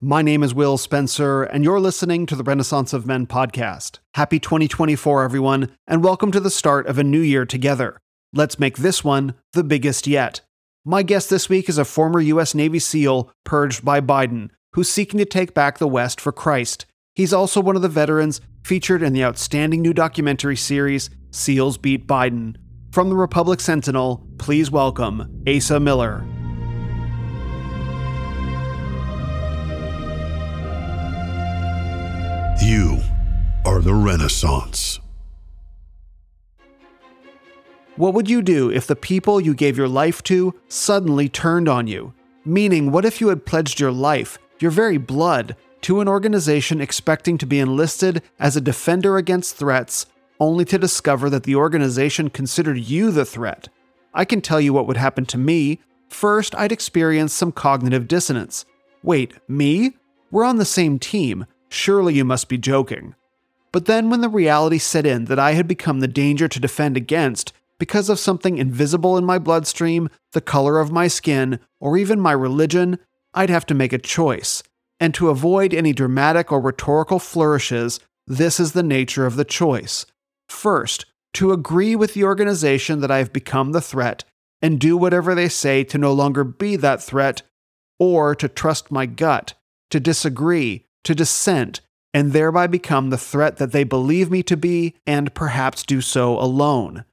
My name is Will Spencer, and you're listening to the Renaissance of Men podcast. Happy 2024, everyone, and welcome to the start of a new year together. Let's make this one the biggest yet. My guest this week is a former U.S. Navy SEAL purged by Biden, who's seeking to take back the West for Christ. He's also one of the veterans featured in the outstanding new documentary series, SEALs Beat Biden. From the Republic Sentinel, please welcome Asa Miller. You are the Renaissance. What would you do if the people you gave your life to suddenly turned on you? Meaning, what if you had pledged your life, your very blood, to an organization expecting to be enlisted as a defender against threats, only to discover that the organization considered you the threat? I can tell you what would happen to me. First, I'd experience some cognitive dissonance. Wait, me? We're on the same team. Surely you must be joking. But then, when the reality set in that I had become the danger to defend against because of something invisible in my bloodstream, the color of my skin, or even my religion, I'd have to make a choice. And to avoid any dramatic or rhetorical flourishes, this is the nature of the choice. First, to agree with the organization that I have become the threat and do whatever they say to no longer be that threat, or to trust my gut, to disagree, to dissent, and thereby become the threat that they believe me to be and perhaps do so alone.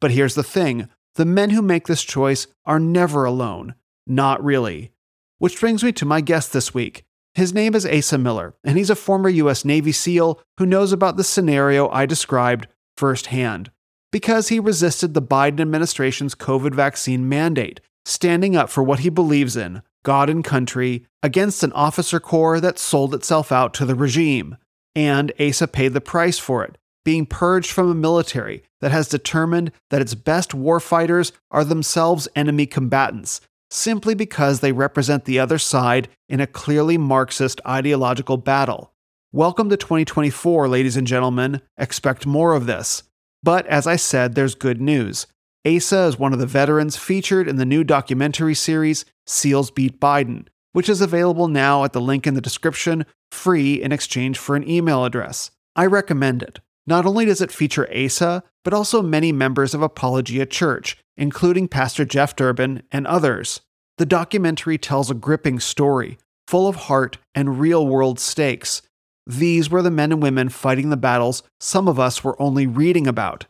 But here's the thing the men who make this choice are never alone. Not really. Which brings me to my guest this week. His name is Asa Miller, and he's a former U.S. Navy SEAL who knows about the scenario I described firsthand. Because he resisted the Biden administration's COVID vaccine mandate, standing up for what he believes in, God and country, against an officer corps that sold itself out to the regime. And Asa paid the price for it, being purged from a military that has determined that its best warfighters are themselves enemy combatants, simply because they represent the other side in a clearly Marxist ideological battle. Welcome to 2024, ladies and gentlemen. Expect more of this. But as I said, there's good news. Asa is one of the veterans featured in the new documentary series SEALs Beat Biden, which is available now at the link in the description, free in exchange for an email address. I recommend it. Not only does it feature Asa, but also many members of Apologia Church, including Pastor Jeff Durbin and others. The documentary tells a gripping story, full of heart and real world stakes. These were the men and women fighting the battles some of us were only reading about.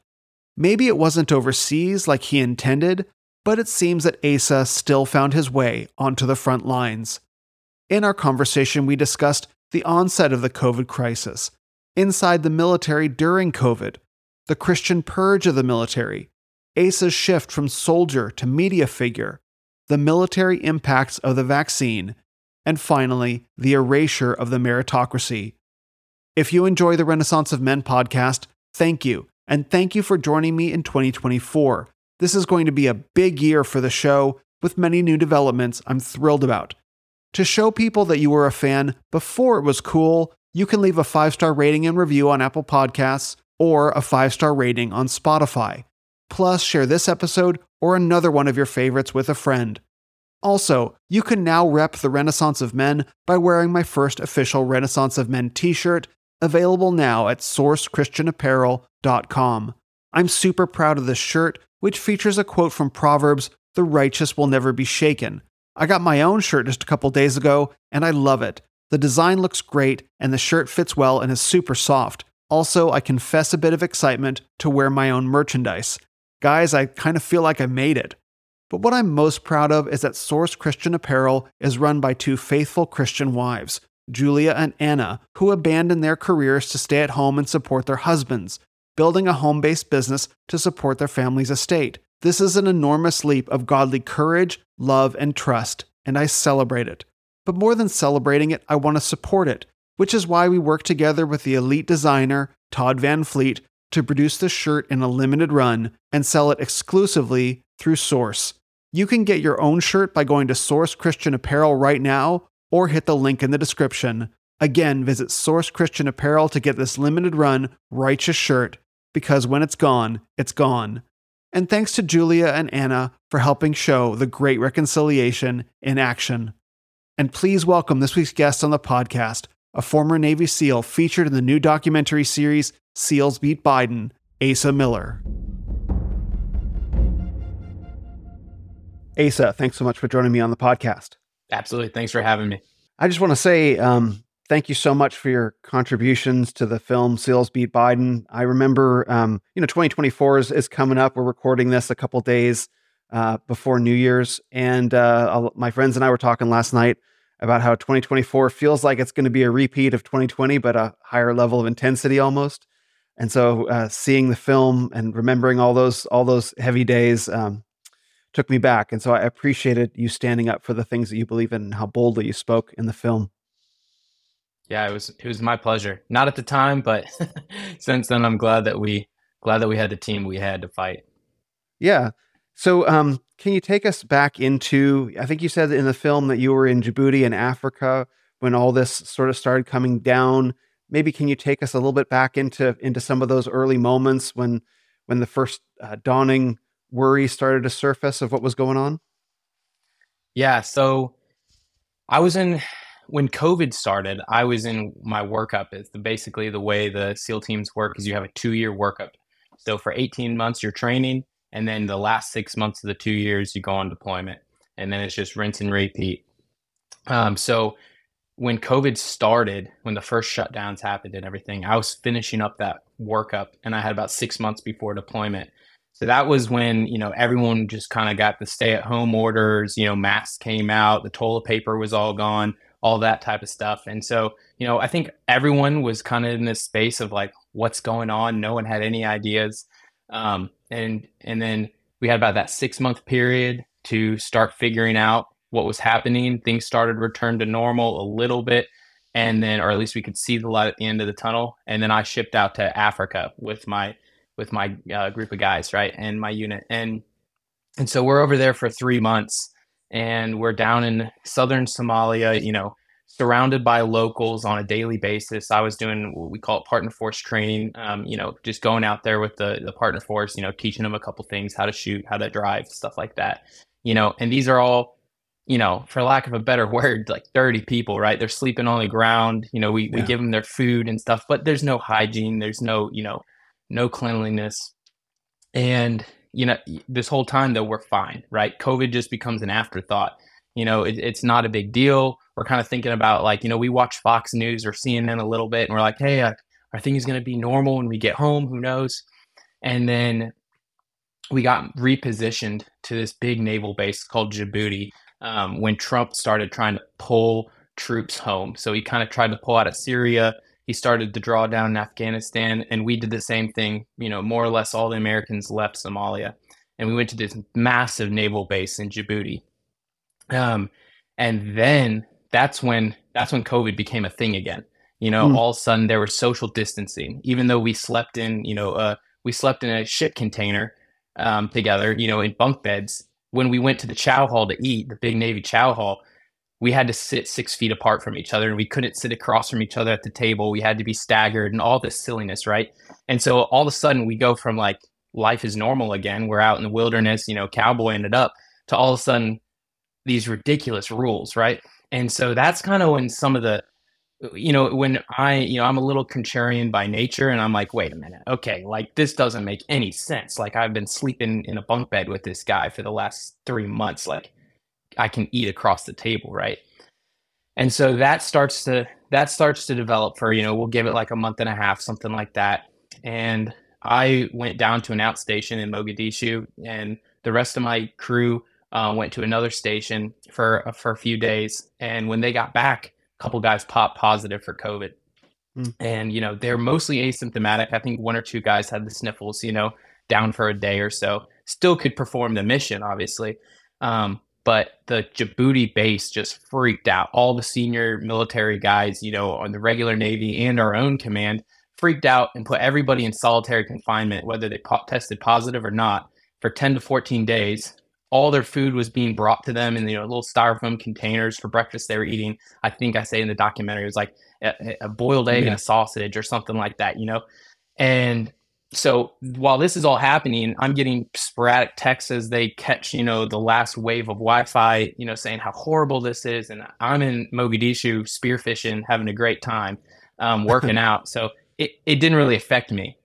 Maybe it wasn't overseas like he intended, but it seems that Asa still found his way onto the front lines. In our conversation, we discussed the onset of the COVID crisis, inside the military during COVID, the Christian purge of the military, Asa's shift from soldier to media figure, the military impacts of the vaccine, and finally, the erasure of the meritocracy. If you enjoy the Renaissance of Men podcast, thank you, and thank you for joining me in 2024. This is going to be a big year for the show with many new developments I'm thrilled about. To show people that you were a fan before it was cool, you can leave a five star rating and review on Apple Podcasts or a five star rating on Spotify. Plus, share this episode or another one of your favorites with a friend. Also, you can now rep the Renaissance of Men by wearing my first official Renaissance of Men t shirt, available now at sourcechristianapparel.com. I'm super proud of this shirt, which features a quote from Proverbs The righteous will never be shaken. I got my own shirt just a couple days ago, and I love it. The design looks great, and the shirt fits well and is super soft. Also, I confess a bit of excitement to wear my own merchandise. Guys, I kind of feel like I made it. But what I'm most proud of is that Source Christian Apparel is run by two faithful Christian wives, Julia and Anna, who abandoned their careers to stay at home and support their husbands, building a home based business to support their family's estate. This is an enormous leap of godly courage, love, and trust, and I celebrate it. But more than celebrating it, I want to support it, which is why we work together with the elite designer, Todd Van Fleet, to produce the shirt in a limited run and sell it exclusively through Source. You can get your own shirt by going to Source Christian Apparel right now or hit the link in the description. Again, visit Source Christian Apparel to get this limited run righteous shirt because when it's gone, it's gone. And thanks to Julia and Anna for helping show the great reconciliation in action. And please welcome this week's guest on the podcast, a former Navy SEAL featured in the new documentary series SEALs Beat Biden, Asa Miller. Asa, thanks so much for joining me on the podcast. Absolutely. Thanks for having me. I just want to say um, thank you so much for your contributions to the film SEALs Beat Biden. I remember, um, you know, 2024 is, is, coming up. We're recording this a couple days uh, before New Year's. And uh, my friends and I were talking last night about how 2024 feels like it's going to be a repeat of 2020, but a higher level of intensity almost. And so, uh, seeing the film and remembering all those all those heavy days um, took me back. And so, I appreciated you standing up for the things that you believe in and how boldly you spoke in the film. Yeah, it was it was my pleasure. Not at the time, but since then, I'm glad that we glad that we had the team we had to fight. Yeah. So, um, can you take us back into? I think you said in the film that you were in Djibouti in Africa when all this sort of started coming down. Maybe can you take us a little bit back into into some of those early moments when when the first uh, dawning worry started to surface of what was going on? Yeah. So, I was in when COVID started. I was in my workup. It's the, basically the way the SEAL teams work is you have a two year workup. So for 18 months, you're training and then the last six months of the two years you go on deployment and then it's just rinse and repeat um, so when covid started when the first shutdowns happened and everything i was finishing up that workup and i had about six months before deployment so that was when you know everyone just kind of got the stay at home orders you know masks came out the toilet paper was all gone all that type of stuff and so you know i think everyone was kind of in this space of like what's going on no one had any ideas um, and and then we had about that six month period to start figuring out what was happening. Things started to return to normal a little bit, and then, or at least we could see the light at the end of the tunnel. And then I shipped out to Africa with my with my uh, group of guys, right, and my unit, and and so we're over there for three months, and we're down in southern Somalia, you know, surrounded by locals on a daily basis. I was doing what we call it partner force training. Um, you know, just going out there with the the partner force. You know, teaching them a couple things, how to shoot, how to drive, stuff like that. You know, and these are all, you know, for lack of a better word, like dirty people, right? They're sleeping on the ground. You know, we yeah. we give them their food and stuff, but there's no hygiene. There's no, you know, no cleanliness, and you know, this whole time though we're fine, right? COVID just becomes an afterthought. You know, it, it's not a big deal we're kind of thinking about like you know we watch Fox News or CNN a little bit, and we're like, hey, uh, our thing is going to be normal when we get home. Who knows? And then we got repositioned to this big naval base called Djibouti um, when Trump started trying to pull troops home. So he kind of tried to pull out of Syria. He started to draw down in Afghanistan, and we did the same thing. You know, more or less all the Americans left Somalia, and we went to this massive naval base in Djibouti. Um, and then that's when that's when COVID became a thing again. You know, mm. all of a sudden there was social distancing, even though we slept in, you know, uh, we slept in a ship container um, together, you know, in bunk beds. When we went to the chow hall to eat, the big Navy chow hall, we had to sit six feet apart from each other and we couldn't sit across from each other at the table. We had to be staggered and all this silliness, right? And so all of a sudden we go from like life is normal again. We're out in the wilderness, you know, cowboy ended up to all of a sudden these ridiculous rules, right? And so that's kind of when some of the, you know, when I, you know, I'm a little contrarian by nature and I'm like, wait a minute, okay, like this doesn't make any sense. Like I've been sleeping in a bunk bed with this guy for the last three months. Like I can eat across the table, right? And so that starts to, that starts to develop for, you know, we'll give it like a month and a half, something like that. And I went down to an outstation in Mogadishu and the rest of my crew uh, went to another station for uh, for a few days, and when they got back, a couple guys popped positive for COVID. Mm. And you know they're mostly asymptomatic. I think one or two guys had the sniffles. You know, down for a day or so. Still could perform the mission, obviously. Um, but the Djibouti base just freaked out. All the senior military guys, you know, on the regular Navy and our own command, freaked out and put everybody in solitary confinement, whether they po- tested positive or not, for 10 to 14 days all their food was being brought to them in you know little styrofoam containers for breakfast they were eating i think i say in the documentary it was like a, a boiled egg yeah. and a sausage or something like that you know and so while this is all happening, I'm getting sporadic texts as they catch, you know, the last wave of Wi-Fi, you know, saying how horrible this is, and I'm in Mogadishu spearfishing, having a great time, um, working out. So it, it didn't really affect me.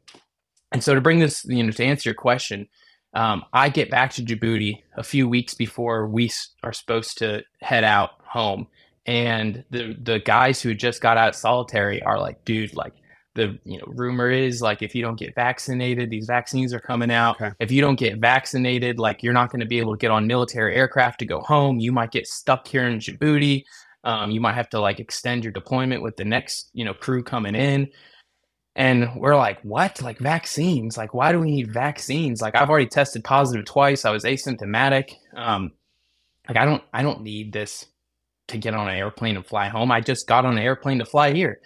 And so to bring this, you know, to answer your question, um, I get back to Djibouti a few weeks before we are supposed to head out home, and the the guys who just got out solitary are like, dude, like the you know rumor is like if you don't get vaccinated these vaccines are coming out. Okay. if you don't get vaccinated like you're not going to be able to get on military aircraft to go home. You might get stuck here in djibouti. Um, you might have to like extend your deployment with the next you know crew coming in. And we're like what? Like vaccines? Like why do we need vaccines? Like i've already tested positive twice. I was asymptomatic. Um, like i don't i don't need this to get on an airplane and fly home. I just got on an airplane to fly here.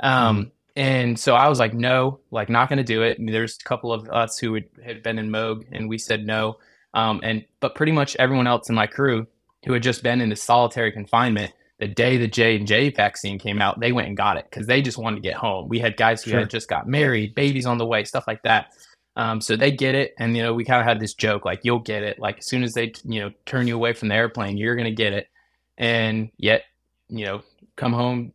Um, mm and so I was like, no, like not going to do it. Mean, there's a couple of us who had, had been in Mog and we said no. Um, and, but pretty much everyone else in my crew who had just been in the solitary confinement, the day the J and J vaccine came out, they went and got it because they just wanted to get home. We had guys who sure. had just got married, babies on the way, stuff like that. Um, so they get it, and you know we kind of had this joke like you'll get it, like as soon as they you know turn you away from the airplane, you're gonna get it, and yet you know come home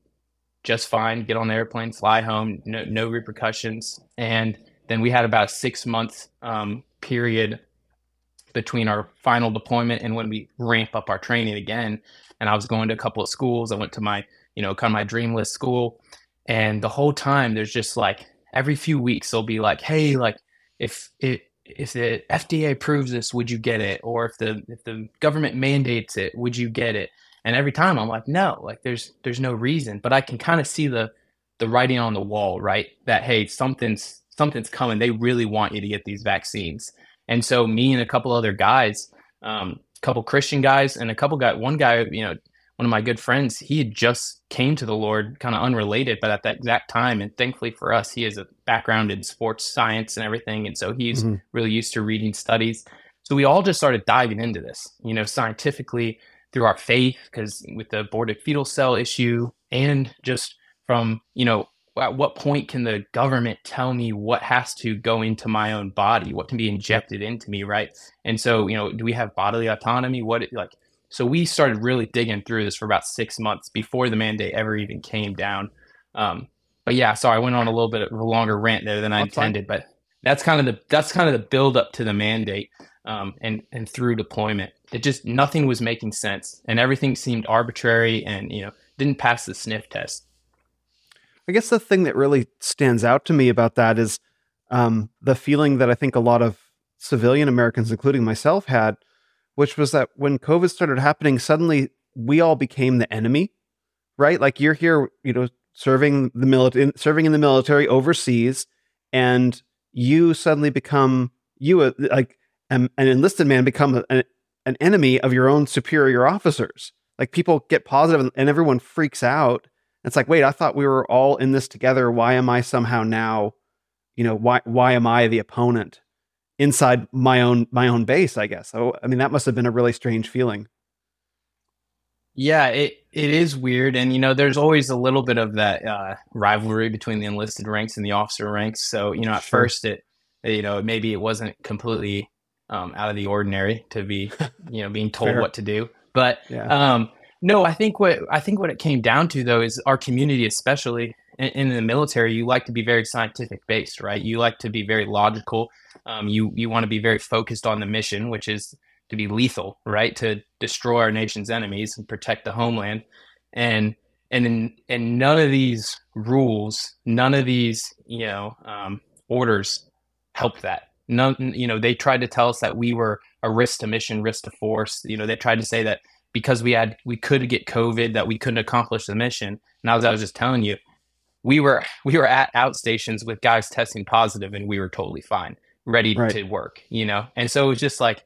just fine, get on the airplane, fly home, no, no repercussions. And then we had about a six month um, period between our final deployment and when we ramp up our training again. And I was going to a couple of schools. I went to my, you know, kind of my dream list school. And the whole time there's just like every few weeks they'll be like, hey, like if it if the FDA approves this, would you get it? Or if the if the government mandates it, would you get it? And every time I'm like, no, like there's there's no reason. But I can kind of see the the writing on the wall, right? That hey, something's something's coming. They really want you to get these vaccines. And so me and a couple other guys, um, a couple Christian guys and a couple guy, one guy, you know, one of my good friends, he had just came to the Lord, kind of unrelated, but at that exact time, and thankfully for us, he has a background in sports science and everything, and so he's mm-hmm. really used to reading studies. So we all just started diving into this, you know, scientifically, through our faith, because with the aborted fetal cell issue, and just from, you know, at what point can the government tell me what has to go into my own body, what can be injected into me, right? And so, you know, do we have bodily autonomy? What, like, so we started really digging through this for about six months before the mandate ever even came down. Um, but yeah, sorry, I went on a little bit of a longer rant there than I intended, fine. but that's kind of the that's kind of the build up to the mandate um, and and through deployment. It just nothing was making sense, and everything seemed arbitrary, and you know didn't pass the sniff test. I guess the thing that really stands out to me about that is um, the feeling that I think a lot of civilian Americans, including myself, had, which was that when COVID started happening, suddenly we all became the enemy, right? Like you're here, you know, serving the military, serving in the military overseas, and you suddenly become you uh, like an enlisted man become a, an enemy of your own superior officers. Like people get positive and, everyone freaks out. It's like, wait, I thought we were all in this together. Why am I somehow now, you know, why why am I the opponent inside my own my own base? I guess. So I mean, that must have been a really strange feeling. Yeah, it it is weird, and you know, there's always a little bit of that uh, rivalry between the enlisted ranks and the officer ranks. So you know, at sure. first it, you know, maybe it wasn't completely um, out of the ordinary to be, you know, being told what to do. But yeah. um, no, I think what I think what it came down to though is our community, especially in, in the military, you like to be very scientific based, right? You like to be very logical. Um, you you want to be very focused on the mission, which is to be lethal, right? To destroy our nation's enemies and protect the homeland. And and in, and none of these rules, none of these you know um, orders help that none you know they tried to tell us that we were a risk to mission risk to force. You know they tried to say that because we had we could get covid that we couldn't accomplish the mission. And as i was just telling you we were we were at outstations with guys testing positive and we were totally fine ready right. to work you know? And so it was just like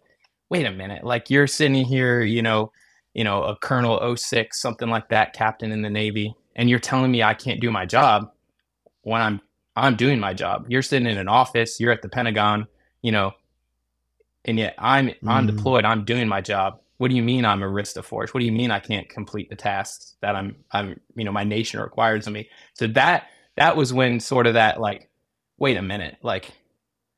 wait a minute. Like you're sitting here you know you know a colonel 06 something like that captain in the navy and you're telling me i can't do my job when i'm I'm doing my job. You're sitting in an office, you're at the Pentagon, you know, and yet I'm I'm mm. deployed, I'm doing my job. What do you mean I'm a risk to force? What do you mean I can't complete the tasks that I'm I'm you know my nation requires of me? So that that was when sort of that like, wait a minute, like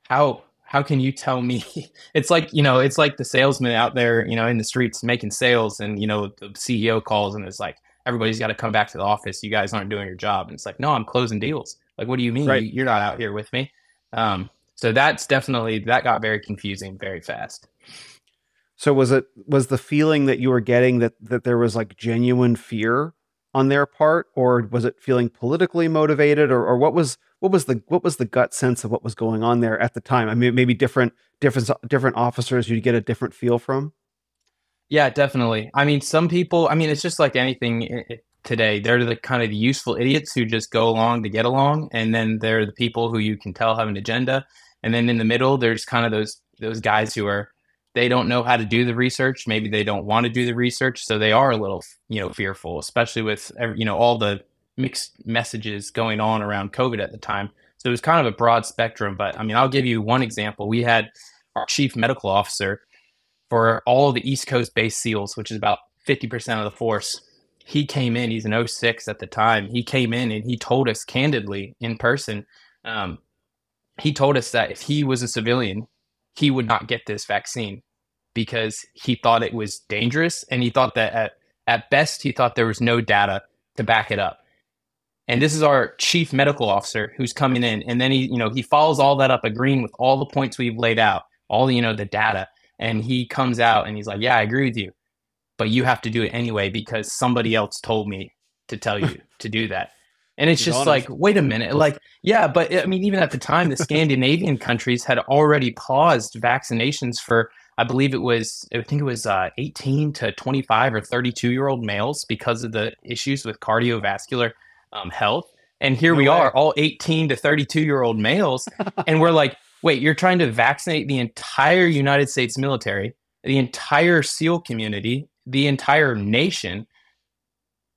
how how can you tell me it's like you know it's like the salesman out there you know in the streets making sales and you know the ceo calls and it's like everybody's got to come back to the office you guys aren't doing your job and it's like no i'm closing deals like what do you mean Right. you, you're not out here with me um, so that's definitely that got very confusing very fast So was it was the feeling that you were getting that that there was like genuine fear on their part, or was it feeling politically motivated, or, or what was what was the what was the gut sense of what was going on there at the time? I mean, maybe different different different officers you'd get a different feel from. Yeah, definitely. I mean, some people, I mean, it's just like anything i- i- today. They're the kind of useful idiots who just go along to get along, and then they're the people who you can tell have an agenda. And then in the middle, there's kind of those those guys who are they don't know how to do the research. Maybe they don't want to do the research, so they are a little, you know, fearful, especially with you know all the mixed messages going on around COVID at the time. So it was kind of a broad spectrum. But I mean, I'll give you one example. We had our chief medical officer for all the East Coast based SEALs, which is about 50% of the force. He came in, he's an 06 at the time. He came in and he told us candidly in person, um, he told us that if he was a civilian, he would not get this vaccine because he thought it was dangerous and he thought that at, at best, he thought there was no data to back it up. And this is our chief medical officer who's coming in. And then he, you know, he follows all that up, agreeing with all the points we've laid out, all, you know, the data and he comes out and he's like, "Yeah, I agree with you, but you have to do it anyway because somebody else told me to tell you to do that." And it's He's just honest. like, wait a minute, like, yeah, but I mean, even at the time, the Scandinavian countries had already paused vaccinations for, I believe it was, I think it was uh, 18 to 25 or 32 year old males because of the issues with cardiovascular um, health. And here No we way. are, all 18 to 32 year old males, and we're like, wait, you're trying to vaccinate the entire United States military, the entire SEAL community, the entire nation.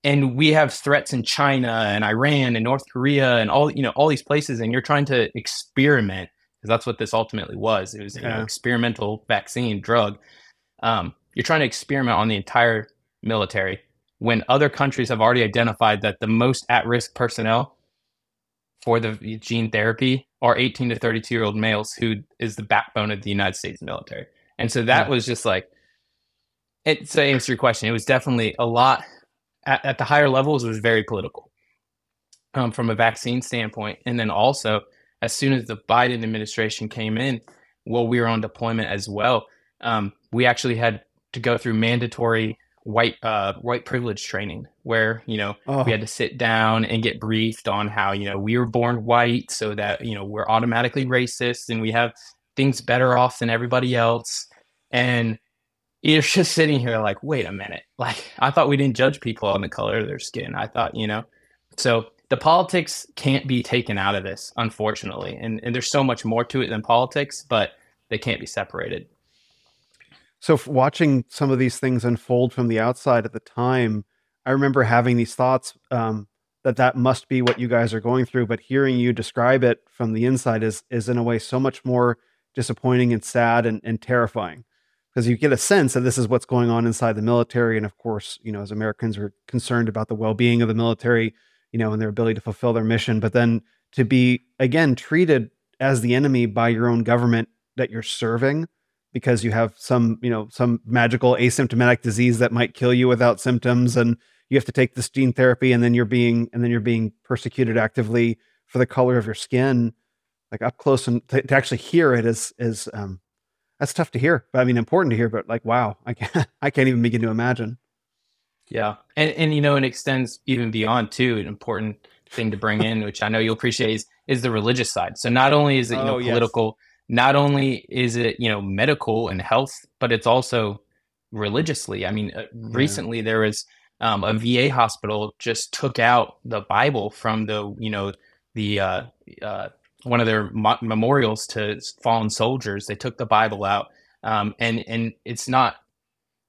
And we have threats in China and Iran and North Korea and all you know all these places, and you're trying to experiment because that's what this ultimately was. It was you know, Yeah. experimental vaccine drug. Um, you're trying to experiment on the entire military when other countries have already identified that the most at-risk personnel for the gene therapy are 18 to 32 year old males who is the backbone of the United States military. And so that Yeah. was just like it to answer your question, it was definitely a lot at, at the higher levels it was very political. Um, from a vaccine standpoint. And then also as soon as the Biden administration came in, while we were on deployment as well. Um, we actually had to go through mandatory white uh, white privilege training where you know Oh, we had to sit down and get briefed on how you know we were born white so that you know we're automatically racist and we have things better off than everybody else and you're just sitting here like wait a minute. Like i thought we didn't judge people on the color of their skin. I thought you know. So the politics can't be taken out of this unfortunately and, and there's so much more to it than politics but they can't be separated. So watching some of these things unfold from the outside at the time, I remember having these thoughts um, that that must be what you guys are going through. But hearing you describe it from the inside is is in a way so much more disappointing and sad and, and terrifying because you get a sense that this is what's going on inside the military. And of course, you know, as Americans, we're concerned about the well being of the military, you know, and their ability to fulfill their mission. But then to be again treated as the enemy by your own government that you're serving because you have some, you know, some magical asymptomatic disease that might kill you without symptoms and you have to take this gene therapy and then you're being and then you're being persecuted actively for the color of your skin like up close and to, to actually hear it is is um that's tough to hear but i mean important to hear but like wow i can't i can't even begin to imagine Yeah, and and you know, it extends even beyond too. An important thing to bring in, which I know you'll appreciate, is is the religious side. So not only is it you know Oh, yes. political, not only is it you know medical and health, but it's also religiously. I mean, uh, recently there was um, a VA hospital just took out the Bible from the you know the uh, uh, one of their mo- memorials to fallen soldiers. They took the Bible out, um, and and it's not.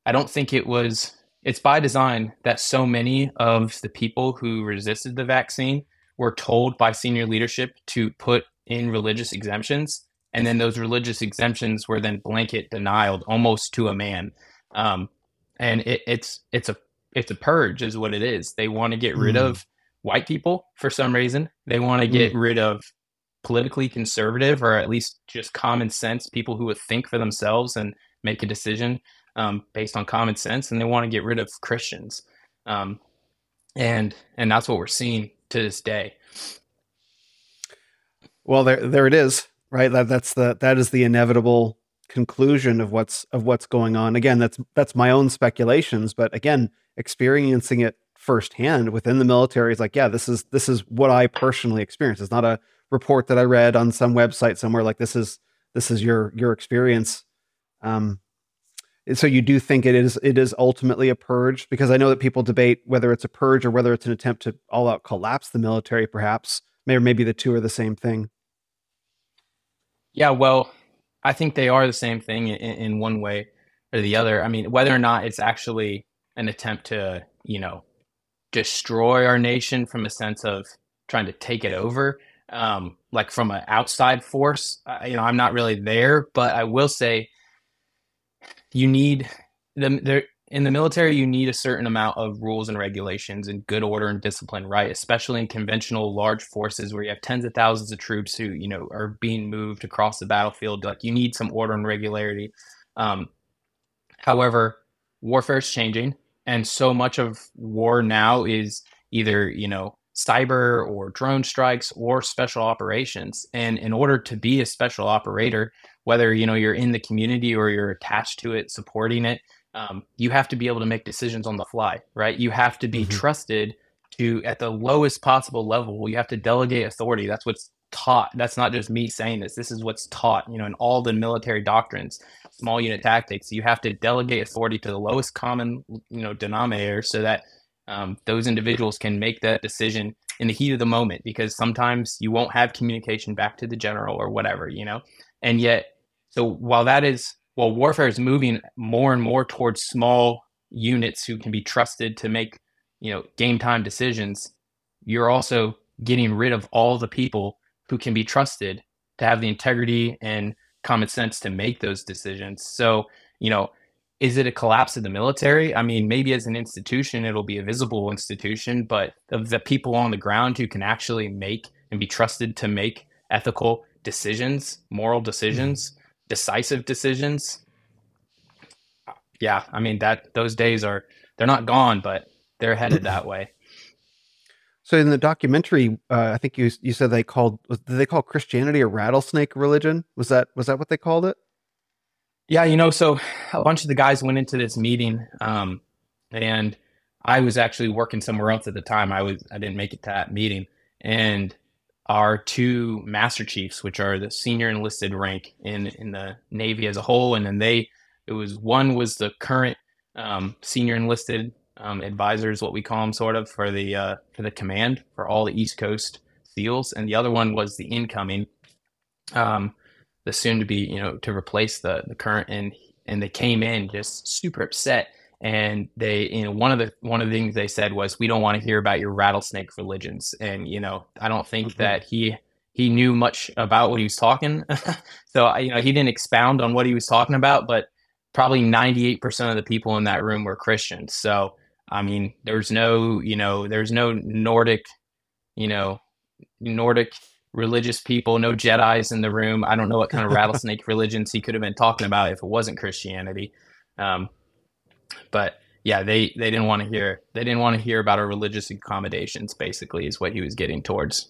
I don't think it was it's by design that so many of the people who resisted the vaccine were told by senior leadership to put in religious exemptions and then those religious exemptions were then blanket denied almost to a man um, and it, it's it's a it's a purge is what it is they want to get rid Mm. of white people for some reason they want to get rid of politically conservative or at least just common sense people who would think for themselves and make a decision um, based on common sense and they want to get rid of christians. Um, and and that's what we're seeing to this day. Well there there it is right? That that's the that is the inevitable conclusion of what's of what's going on. Again that's that's my own speculations but again experiencing it firsthand within the military is like yeah this is this is what i personally experience it's not a report that i read on some website somewhere like this is this is your your experience. Um so you do think it is it is ultimately a purge because i know that people debate whether it's a purge or whether it's an attempt to all out collapse the military perhaps. Maybe maybe the two are the same thing. Yeah well I think they are the same thing in, in one way or the other. I mean, whether or not it's actually an attempt to, you know, destroy our nation from a sense of trying to take it over, um, like from an outside force, uh, you know, I'm not really there, but I will say you need the there in the military, you need a certain amount of rules and regulations and good order and discipline, right? Especially in conventional large forces where you have tens of thousands of troops who, you know, are being moved across the battlefield. Like you need some order and regularity. Um, however, warfare is changing, and so much of war now is either, you know, cyber or drone strikes or special operations. And in order to be a special operator, whether you know you're in the community or you're attached to it, supporting it, um, you have to be able to make decisions on the fly, right? You have to be mm-hmm. trusted to, at the lowest possible level, you have to delegate authority. That's what's taught. That's not just me saying this. This is what's taught, you know, in all the military doctrines, small unit tactics. You have to delegate authority to the lowest common, you know, denominator so that um, those individuals can make that decision in the heat of the moment because sometimes you won't have communication back to the general or whatever, you know? And yet, so while that is while warfare is moving more and more towards small units who can be trusted to make, you know, game time decisions. You're also getting rid of all the people who can be trusted to have the integrity and common sense to make those decisions. So, you know, is it a collapse of the military? I mean, maybe as an institution, it'll be a visible institution, but of the people on the ground who can actually make and be trusted to make ethical decisions, moral decisions, decisive decisions. Yeah, I mean that those days are they're not gone, but they're headed that way. So in the documentary, uh, I think you you said they called did they call Christianity a rattlesnake religion? Was that was that what they called it? Yeah, you know, so a bunch of the guys went into this meeting, um, and I was actually working somewhere else at the time. I was I didn't make it to that meeting, and our two master chiefs, which are the senior enlisted rank in in the Navy as a whole, and then they it was one was the current um, senior enlisted um, advisors, what we call them, sort of for the uh, for the command for all the East Coast SEALs, and the other one was the incoming, um, the soon to be you know to replace the the current, and and they came in just super upset. And they you know one of the one of the things they said was we don't want to hear about your rattlesnake religions. And you know i don't think mm-hmm. that he he knew much about what he was talking so you know he didn't expound on what he was talking about but probably 98% of the people in that room were christians so i mean there's no you know there's no nordic you know nordic religious people no jedis in the room i don't know what kind of rattlesnake religions he could have been talking about if it wasn't christianity um, but yeah, they they didn't want to hear they didn't want to hear about our religious accommodations. Basically, is what he was getting towards.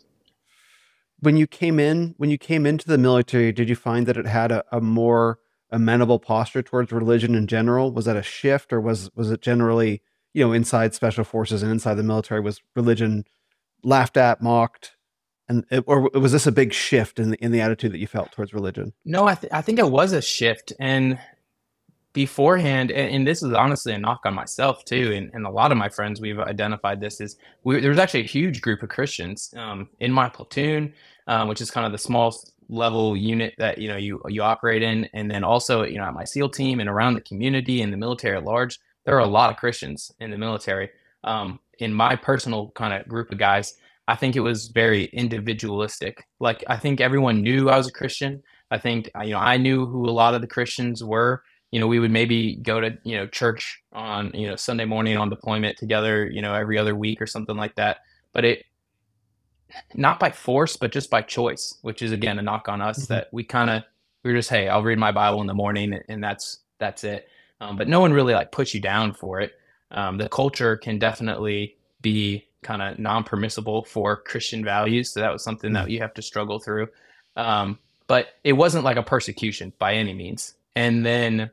When you came in, when you came into the military, did you find that it had a, a more amenable posture towards religion in general? Was that a shift, or was was it generally you know inside special forces and inside the military was religion laughed at, mocked? And it, or was this a big shift in the in the attitude that you felt towards religion? No, I th- I think it was a shift, and beforehand, and, and, this is honestly a knock on myself too, and, and a lot of my friends we've identified this is we, there was actually a huge group of Christians um, in my platoon, um, which is kind of the small level unit that you know you you operate in, and then also you know at my SEAL team and around the community and the military at large, there are a lot of Christians in the military. Um, in my personal kind of group of guys, I think it was very individualistic. Like I think everyone knew I was a Christian. I think you know I knew who a lot of the Christians were you know, we would maybe go to, you know, church on, you know, Sunday morning on deployment together, you know, every other week or something like that. But it, not by force, but just by choice, which is again a knock on us mm-hmm. that we kind of we are just hey, I'll read my Bible in the morning and that's that's it. Um, but no one really like puts you down for it. Um, the culture can definitely be kind of non-permissible for Christian values, so that was something that mm. you have to struggle through. Um, but it wasn't like a persecution by any means. And then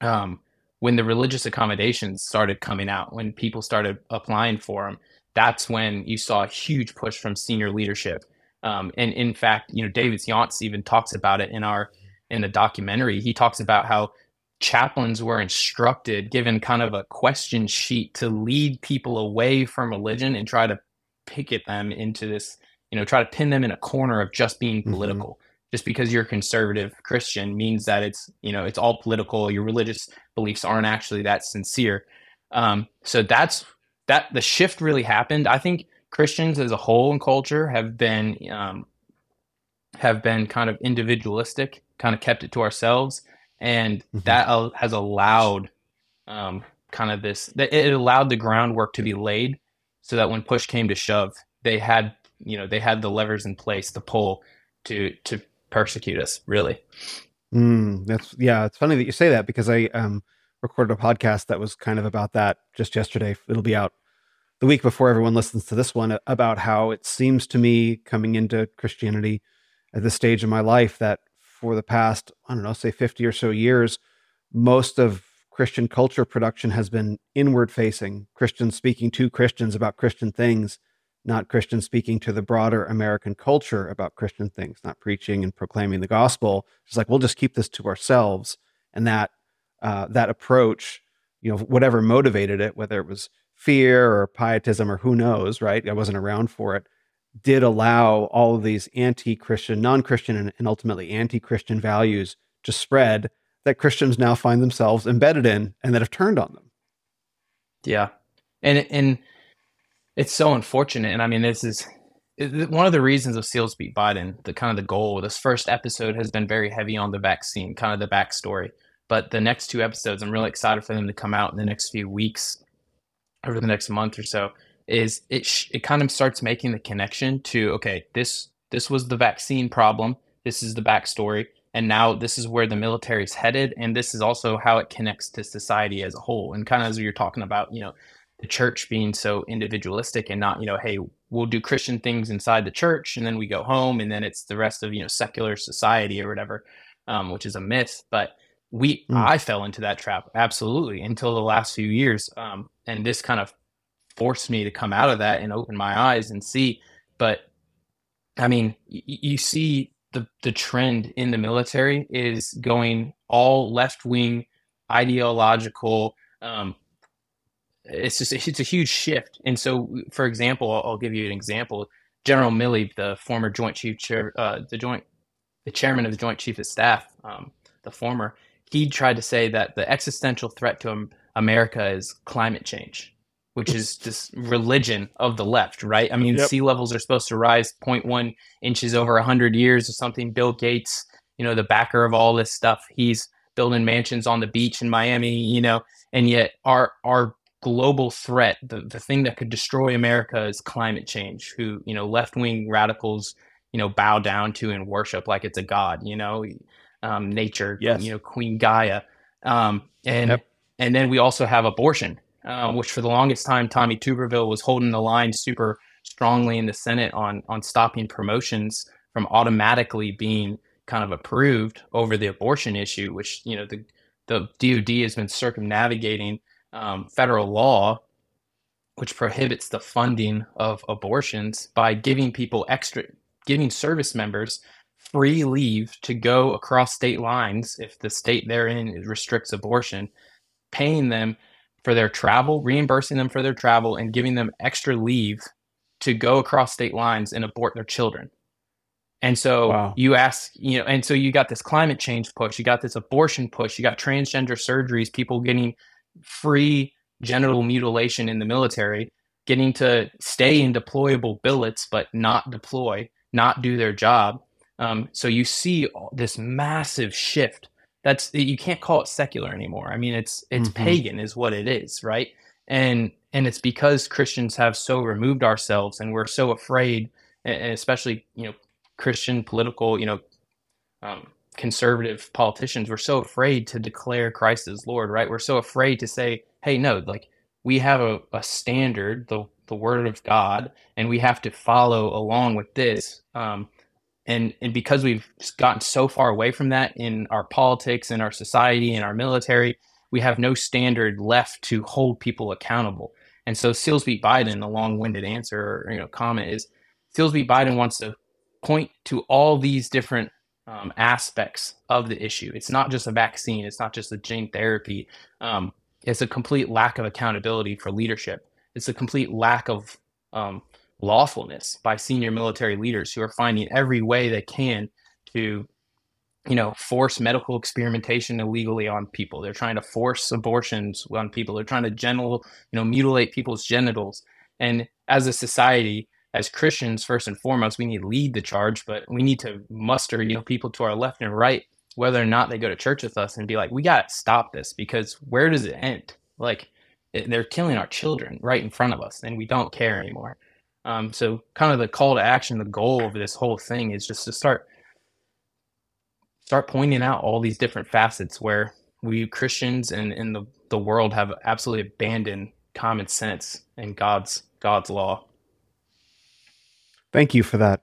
um, when the religious accommodations started coming out, when people started applying for them, that's when you saw a huge push from senior leadership. Um, and in fact, you know, David Yontz even talks about it in our in the documentary. He talks about how chaplains were instructed, given kind of a question sheet to lead people away from religion and try to picket them into this, you know, try to pin them in a corner of just being mm-hmm. political. Mm-hmm. Just because you're a conservative Christian means that it's, you know, it's all political. Your religious beliefs aren't actually that sincere. Um, so that's that the shift really happened. I think Christians as a whole in culture have been um, have been kind of individualistic, kind of kept it to ourselves and mm-hmm. that has allowed um, kind of this it allowed the groundwork to be laid so that when push came to shove they had you know they had the levers in place to pull to to persecute us really mm, that's yeah it's funny that you say that because i um recorded a podcast that was kind of about that just yesterday it'll be out the week before everyone listens to this one about how it seems to me coming into christianity at this stage in my life that for the past, I don't know, say 50 or so years, most of Christian culture production has been inward facing, Christians speaking to Christians about Christian things, not Christians speaking to the broader American culture about Christian things, not preaching and proclaiming the gospel. It's like, we'll just keep this to ourselves. And that, uh, that approach, you know, whatever motivated it, whether it was fear or pietism or who knows, right? I wasn't around for it did allow all of these anti-Christian, non-Christian, and, and ultimately anti-Christian values to spread that Christians now find themselves embedded in and that have turned on them. Yeah, and and it's so unfortunate. And I mean, this is one of the reasons of Seals Beat Biden. The kind of the goal. This first episode has been very heavy on the vaccine, kind of the backstory. But the next two episodes, I'm really excited for them to come out in the next few weeks, over the next month or so is it sh- it kind of starts making the connection to okay this this was the vaccine problem this is the backstory and now this is where the military is headed and this is also how it connects to society as a whole and kind of as you're talking about you know the church being so individualistic and not you know hey we'll do christian things inside the church and then we go home and then it's the rest of you know secular society or whatever um, which is a myth but we mm. i fell into that trap absolutely until the last few years um, and this kind of forced me to come out of that and open my eyes and see. But I mean, y- you see the the trend in the military is going all left wing, ideological. Um, it's just it's a huge shift. And so, for example, I'll, I'll give you an example. General Milley, the former Joint Chief Chair, uh, the Joint, the Chairman of the Joint Chief of Staff, um, the former, he tried to say that the existential threat to America is climate change which is this religion of the left, right? I mean, yep. sea levels are supposed to rise 0.1 inches over 100 years or something. Bill Gates, you know, the backer of all this stuff, he's building mansions on the beach in Miami, you know, and yet our our global threat, the, the thing that could destroy America is climate change, who, you know, left wing radicals, you know, bow down to and worship like it's a god, you know, um, nature, yes. you know, Queen Gaia. Um, and yep. and then we also have abortion um, which for the longest time Tommy Tuberville was holding the line super strongly in the Senate on on stopping promotions from automatically being kind of approved over the abortion issue, which you know the the DoD has been circumnavigating um, federal law, which prohibits the funding of abortions by giving people extra, giving service members free leave to go across state lines if the state they're in restricts abortion, paying them for their travel, reimbursing them for their travel, and giving them extra leave to go across state lines and abort their children. And so wow. you ask, you know, and so you got this climate change push, you got this abortion push, you got transgender surgeries, people getting free genital mutilation in the military, getting to stay in deployable billets, but not deploy, not do their job. Um, so you see this massive shift that's you can't call it secular anymore. I mean, it's it's mm-hmm. pagan is what it is, right? and and it's because Christians have so removed ourselves and we're so afraid, and especially you know Christian political, you know, um, conservative politicians, we're so afraid to declare Christ as Lord, right? We're so afraid to say, hey, no, like we have a, a standard, the the Word of God, and we have to follow along with this. Um, and and because we've gotten so far away from that in our politics, in our society, in our military, we have no standard left to hold people accountable. And so SEALs Beat Biden, the long-winded answer or you know comment is SEALs Beat Biden wants to point to all these different um, aspects of the issue. It's not just a vaccine. It's not just a gene therapy. Um, it's a complete lack of accountability for leadership. It's a complete lack of um, lawfulness by senior military leaders who are finding every way they can to, you know, force medical experimentation illegally on people. They're trying to force abortions on people. They're trying to genital, you know, mutilate people's genitals. And as a society, as Christians, first and foremost, we need to lead the charge, but we need to muster, you know, people to our left and right, whether or not they go to church with us, and be like, we got to stop this because where does it end? Like, they're killing our children right in front of us, and we don't care anymore. Um, so, kind of the call to action, the goal of this whole thing is just to start start pointing out all these different facets where we Christians and in the the world have absolutely abandoned common sense and God's God's law. Thank you for that.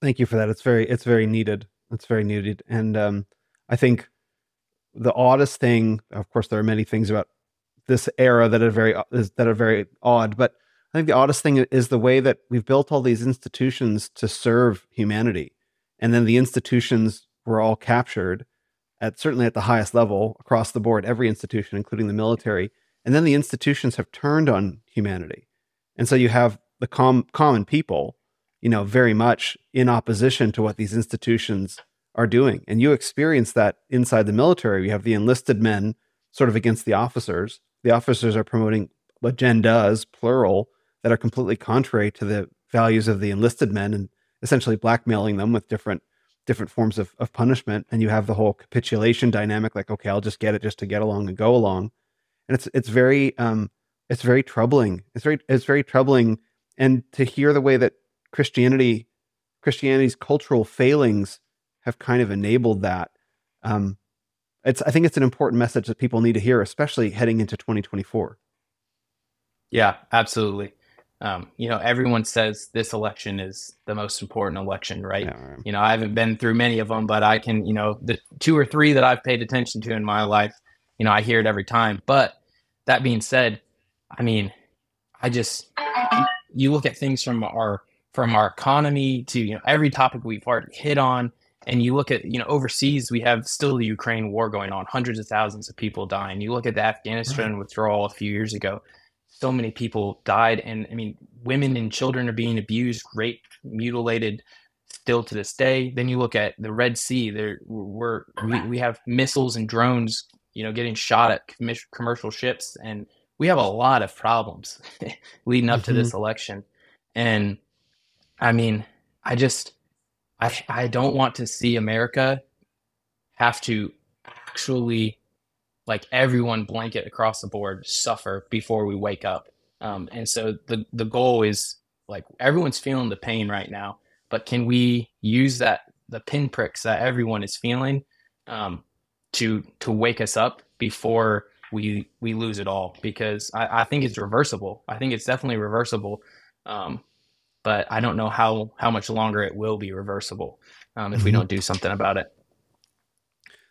Thank you for that. It's very it's very needed. It's very needed. And um, I think the oddest thing, of course, there are many things about this era that are very that are very odd, but I think the oddest thing is the way that we've built all these institutions to serve humanity, and then the institutions were all captured at certainly at the highest level across the board, every institution, including the military, and then the institutions have turned on humanity, and so you have the com- common people, you know, very much in opposition to what these institutions are doing. And you experience that inside the military. You have the enlisted men sort of against the officers. The officers are promoting agendas, plural, that are completely contrary to the values of the enlisted men and essentially blackmailing them with different different forms of, of punishment. And you have the whole capitulation dynamic, like, okay, I'll just get it just to get along and go along. And it's it's very um it's very troubling. It's very it's very troubling and to hear the way that Christianity, Christianity's cultural failings have kind of enabled that. Um, it's I think it's an important message that people need to hear, especially heading into 2024. Yeah, absolutely. Um, you know, everyone says this election is the most important election, right? Yeah, right? You know, I haven't been through many of them, but I can, you know, the two or three that I've paid attention to in my life, you know, I hear it every time. But that being said, I mean, I just you look at things from our from our economy to you know every topic we've already hit on and you look at you know overseas we have still the ukraine war going on hundreds of thousands of people dying you look at the afghanistan withdrawal a few years ago so many people died and i mean women and children are being abused raped mutilated still to this day then you look at the red sea there we're we, we have missiles and drones you know getting shot at commercial ships and we have a lot of problems leading up mm-hmm. to this mm-hmm. election. And I mean, I just I I don't want to see America have to actually like everyone blanket across the board suffer before we wake up. Um, and so the the goal is like everyone's feeling the pain right now, but can we use that the pinpricks that everyone is feeling um, to to wake us up before we we lose it all because I, I think it's reversible. I think it's definitely reversible, um, but I don't know how how much longer it will be reversible um, if we mm-hmm. don't do something about it.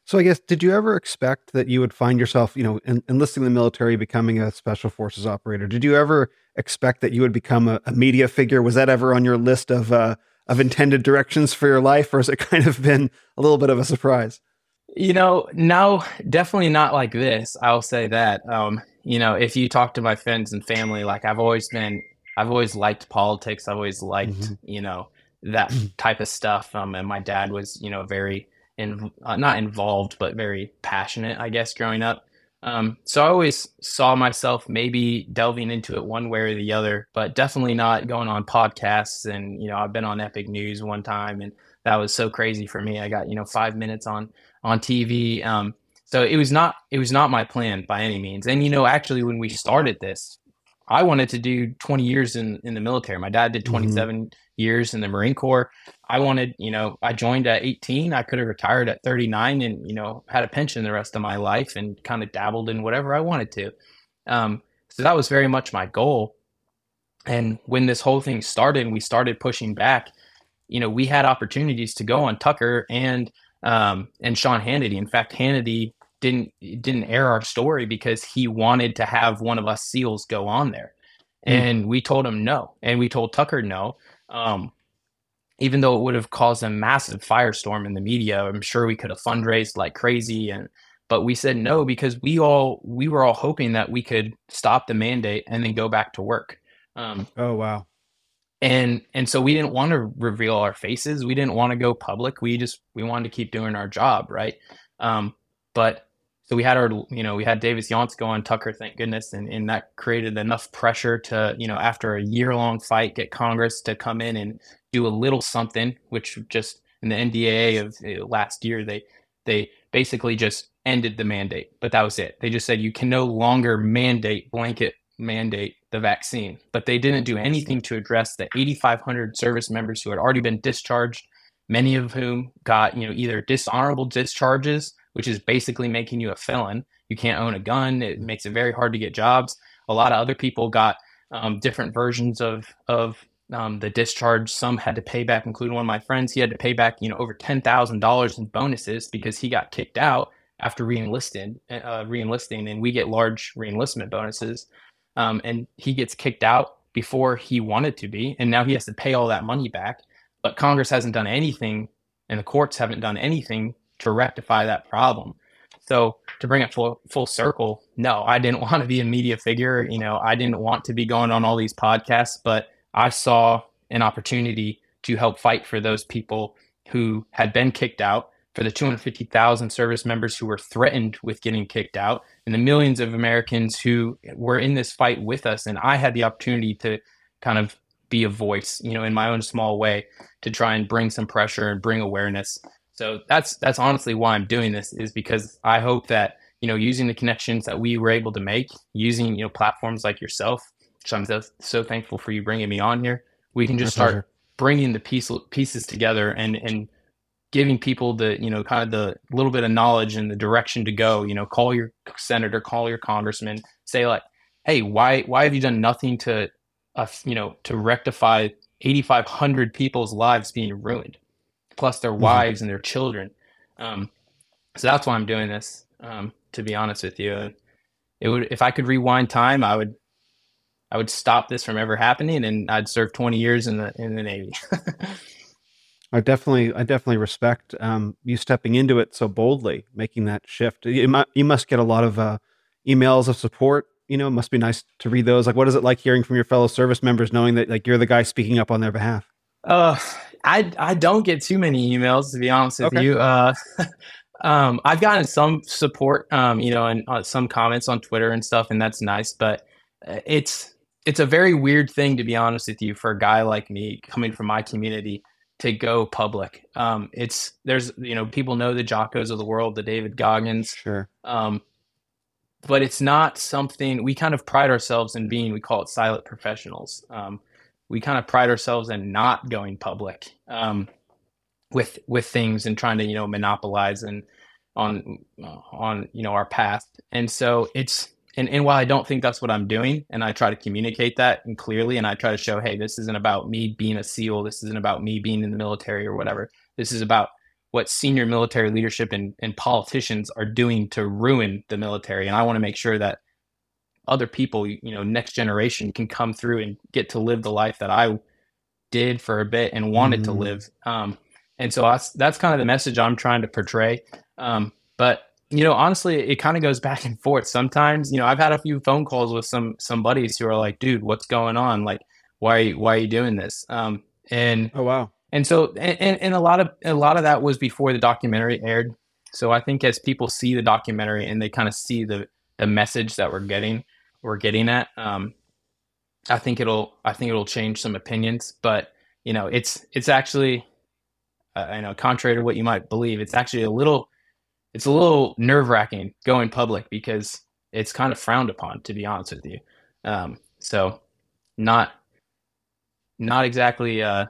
So I guess did you ever expect that you would find yourself, you know, en- enlisting the military, becoming a special forces operator? Did you ever expect that you would become a, a media figure? Was that ever on your list of uh, of intended directions for your life, or has it kind of been a little bit of a surprise? You know, no, definitely not like this. I'll say that. Um, you know, if you talk to my friends and family, like I've always been, I've always liked politics. I've always liked, mm-hmm. you know, that type of stuff. Um, and my dad was, you know, very in, uh, not involved, but very passionate, I guess, growing up. Um, so I always saw myself maybe delving into it one way or the other, but definitely not going on podcasts. And you know, I've been on Epic News one time, and that was so crazy for me. I got you know five minutes on on TV. Um, So it was not it was not my plan by any means. And you know, actually, when we started this, I wanted to do 20 years in in the military. My dad did Mm-hmm. 27 years in the Marine Corps. I wanted, you know, I joined at 18. I could have retired at 39 and you know had a pension the rest of my life and kind of dabbled in whatever I wanted to. Um, so that was very much my goal. And when this whole thing started, and we started pushing back. You know, we had opportunities to go on Tucker and um, and Sean Hannity. In fact, Hannity didn't didn't air our story because he wanted to have one of us SEALs go on there, Mm. and we told him no, and we told Tucker no. Um, even though it would have caused a massive firestorm in the media, I'm sure we could have fundraised like crazy, and but we said no because we all we were all hoping that we could stop the mandate and then go back to work. Um, Oh wow. and and so we didn't want to reveal our faces we didn't want to go public we just we wanted to keep doing our job right um but so we had our you know we had davis younts go on tucker thank goodness and, and that created enough pressure to you know after a year long fight get congress to come in and do a little something which just in the ndaa of uh, last year they they basically just ended the mandate but that was it. They just said you can no longer mandate blanket mandate the vaccine, but they didn't do anything to address the 8,500 service members who had already been discharged, many of whom got, you know, either dishonorable discharges, which is basically making you a felon. You can't own a gun. It makes it very hard to get jobs. A lot of other people got um, different versions of of um, the discharge. Some had to pay back, including one of my friends. He had to pay back, you know, over ten thousand dollars in bonuses because he got kicked out after reenlisted, uh, reenlisting, and we get large reenlistment bonuses um, and he gets kicked out before he wanted to be, and now he has to pay all that money back. But Congress hasn't done anything, and the courts haven't done anything to rectify that problem. So to bring it full full circle, no, I didn't want to be a media figure. You know, I didn't want to be going on all these podcasts, but I saw an opportunity to help fight for those people who had been kicked out, for the 250,000 service members who were threatened with getting kicked out, and the millions of Americans who were in this fight with us. And I had the opportunity to kind of be a voice, you know, in my own small way to try and bring some pressure and bring awareness. So that's that's honestly why I'm doing this is because I hope that you know using the connections that we were able to make, using you know platforms like yourself, which I'm so, so thankful for you bringing me on here, we can just My start pleasure. bringing the piece, pieces together and and giving people the you know kind of the little bit of knowledge and the direction to go you know call your senator call your congressman say like hey why why have you done nothing to uh, you know to rectify 8500 people's lives being ruined plus their Mhm. wives and their children um, so that's why i'm doing this um, to be honest with you it would if i could rewind time i would i would stop this from ever happening and i'd serve 20 years in the in the navy I definitely, I definitely respect um, you stepping into it so boldly, making that shift. You, you must get a lot of uh, emails of support. You know, it must be nice to read those. Like, what is it like hearing from your fellow service members, knowing that like you're the guy speaking up on their behalf? Uh, I I don't get too many emails to be honest with Okay. you. Uh, um, I've gotten some support, um, you know, and uh, some comments on Twitter and stuff, and that's nice. But uh, it's it's a very weird thing to be honest with you for a guy like me coming from my community to go public. Um, it's there's you know people know the Jockos of the world, the David Goggins, Sure. um, but it's not something we kind of pride ourselves in being. We call it silent professionals. Um, we kind of pride ourselves in not going public um, with with things and trying to you know monopolize and on uh, on you know our path. And so it's and, and while I don't think that's what I'm doing, and I try to communicate that and clearly, and I try to show, hey, this isn't about me being a SEAL. This isn't about me being in the military or whatever. This is about what senior military leadership and, and politicians are doing to ruin the military. And I want to make sure that other people, you know, next generation can come through and get to live the life that I did for a bit and wanted to Mm. live. Um, and so that's, that's kind of the message I'm trying to portray. Um, but you know, honestly, it kind of goes back and forth. Sometimes, you know, I've had a few phone calls with some some buddies who are like, "Dude, what's going on? Like, why why are you doing this?" Um, and Oh wow. and so and and a lot of a lot of that was before the documentary aired so i think as people see the documentary and they kind of see the the message that we're getting we're getting at um i think it'll i think it'll change some opinions but you know it's it's actually uh, i know contrary to what you might believe it's actually a little it's a little nerve wracking going public because it's kind of frowned upon, to be honest with you. Um, so not not exactly uh,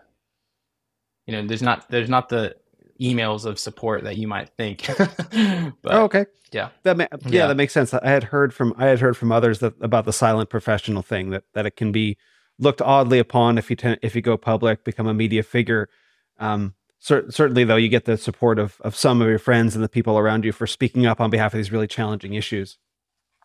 you know there's not there's not the emails of support that you might think. but, oh, okay. Yeah. That ma- yeah, yeah, that makes sense. I had heard from I had heard from others that about the silent professional thing that that it can be looked oddly upon if you ten- if you go public, become a media figure. Um, cer- certainly, though, you get the support of of some of your friends and the people around you for speaking up on behalf of these really challenging issues.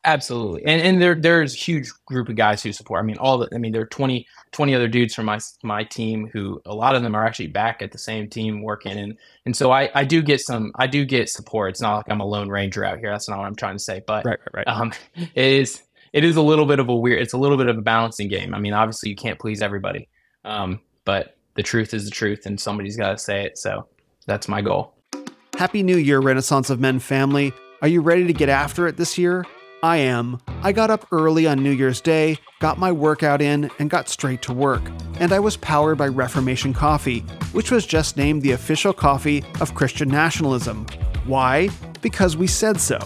Absolutely. And and there there's a huge group of guys who support. I mean, all the I mean, there are 20, 20 other dudes from my my team who a lot of them are actually back at the same team working and and so I I do get some I do get support. It's not like I'm a lone ranger out here. That's not what I'm trying to say. But right, right, right. Um, it is it is a little bit of a weird it's a little bit of a balancing game. I mean, obviously you can't please everybody. Um, but the truth is the truth and somebody's got to say it. So that's my goal. Happy New Year, Renaissance of Men family. Are you ready to get after it this year? I am. I got up early on New Year's Day, got my workout in, and got straight to work. And I was powered by Reformation Coffee, which was just named the official coffee of Christian nationalism. Why? Because we said so.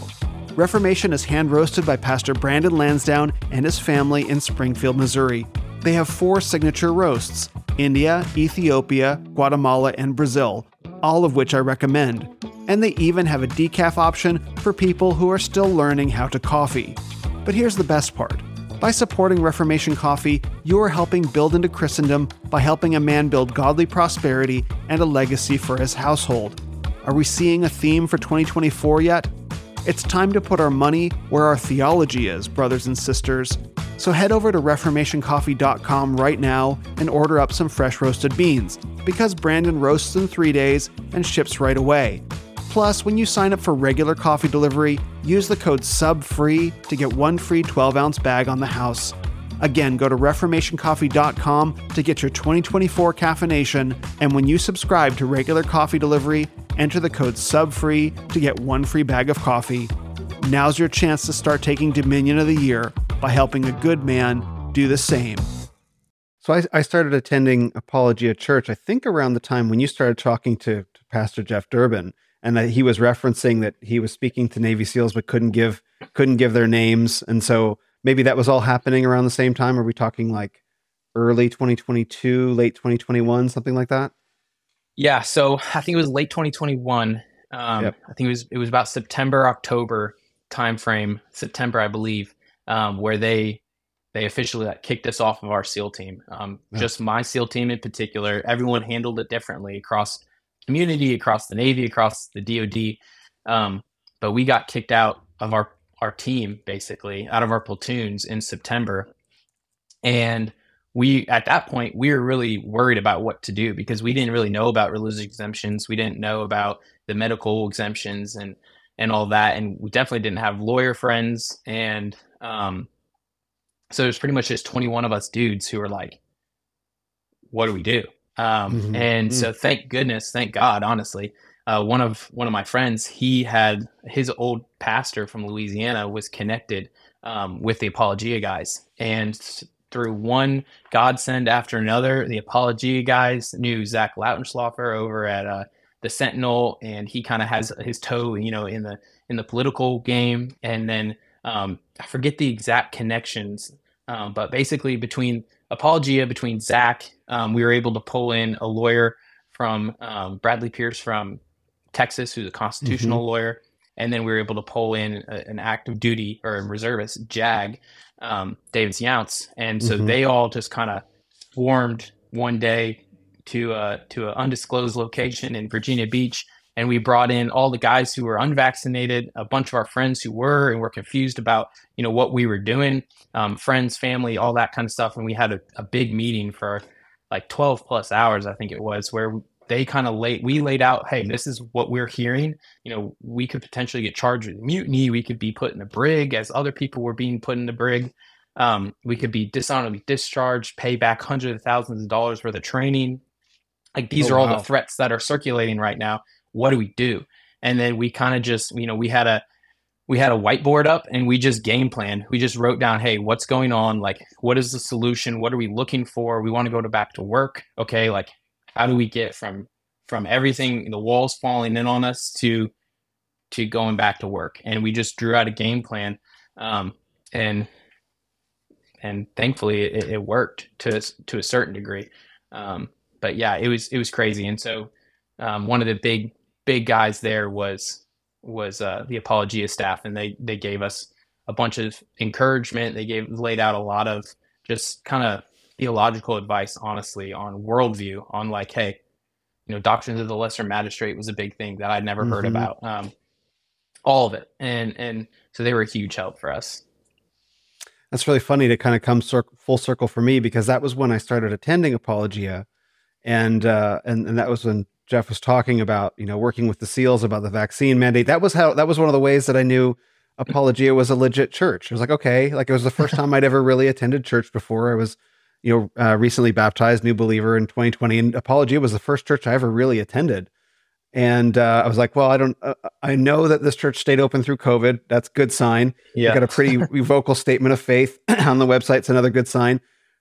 Reformation is hand roasted by Pastor Brandon Lansdowne and his family in Springfield, Missouri. They have four signature roasts India, Ethiopia, Guatemala, and Brazil, all of which I recommend and they even have a decaf option for people who are still learning how to coffee. But here's the best part. By supporting Reformation Coffee, you are helping build into Christendom by helping a man build godly prosperity and a legacy for his household. Are we seeing a theme for 2024 yet? It's time to put our money where our theology is, brothers and sisters. So head over to ReformationCoffee.com right now and order up some fresh roasted beans, because Brandon roasts in three days and ships right away. Plus, when you sign up for regular coffee delivery, use the code SUBFREE to get one free 12 ounce bag on the house. Again, go to reformationcoffee.com to get your 2024 caffeination, and when you subscribe to regular coffee delivery, enter the code SUBFREE to get one free bag of coffee. Now's your chance to start taking Dominion of the Year by helping a good man do the same. So I, I started attending Apologia Church, I think around the time when you started talking to, to Pastor Jeff Durbin and that he was referencing that he was speaking to Navy SEALs but couldn't give couldn't give their names, and so maybe that was all happening around the same time. Are we talking like early 2022, late 2021, something like that? Yeah, so I think it was late 2021. Um, yep. I think it was it was about September October timeframe, September I believe, um, where they they officially like, kicked us off of our SEAL team. Um, yeah. Just my SEAL team in particular. Everyone handled it differently across community, across the Navy, across the DoD. Um, but we got kicked out of our our team basically out of our platoons in September, and we at that point we were really worried about what to do because we didn't really know about religious exemptions. We didn't know about the medical exemptions and and all that, and we definitely didn't have lawyer friends and um, so there's pretty much just 21 of us dudes who were like, what do we do? Um, mm-hmm. And mm-hmm. so, thank goodness, thank God, honestly, uh, one of one of my friends, he had his old pastor from Louisiana was connected um, with the Apologia guys, and through one godsend after another, the Apologia guys knew Zach Lautenschlager over at uh, the Sentinel, and he kind of has his toe, you know, in the in the political game. And then um, I forget the exact connections, um, but basically between Apologia, between Zach um, we were able to pull in a lawyer from um, Bradley Pierce from Texas, who's a constitutional mm-hmm. lawyer, and then we were able to pull in a, an active duty or a reservist, JAG, um, Davis Younts, and so mm-hmm. they all just kind of swarmed one day to a to an undisclosed location in Virginia Beach, and we brought in all the guys who were unvaccinated, a bunch of our friends who were, and were confused about you know what we were doing, um, friends, family, all that kind of stuff, and we had a, a big meeting for like 12 plus hours, I think it was, where they kind of laid, we laid out, hey, this is what we're hearing. You know, we could potentially get charged with mutiny. We could be put in a brig as other people were being put in the brig. Um, we could be dishonorably discharged, pay back hundreds of thousands of dollars worth of training. Like these oh, are all wow. the threats that are circulating right now. What do we do? And then we kind of just, you know, we had a, we had a whiteboard up and we just game plan. We just wrote down, hey, what's going on? Like, what is the solution? What are we looking for? We want to go to back to work. Okay, like, how do we get from from everything, the walls falling in on us to to going back to work, and we just drew out a game plan, um, and and thankfully it, it, worked to to a certain degree. Um, but yeah, it was it was crazy, and so um, one of the big big guys there was was uh, the Apologia staff, and they they gave us a bunch of encouragement. They gave laid out a lot of just kind of theological advice, honestly, on worldview, on like, hey, you know, doctrines of the lesser magistrate was a big thing that I'd never mm-hmm. heard about. Um, all of it, and and so they were a huge help for us. That's really funny to kind of come cir- full circle for me because that was when I started attending Apologia, and uh, and and that was when Jeff was talking about you know working with the SEALs about the vaccine mandate. That was how that was one of the ways that I knew Apologia was a legit church. I was like, okay, like it was the first time I'd ever really attended church before. I was, you know, uh, recently baptized, new believer in 2020, and Apologia was the first church I ever really attended. And uh, I was like, well, I don't, uh, I know that this church stayed open through COVID. That's good sign. Yeah, got a pretty vocal statement of faith on the website. It's another good sign.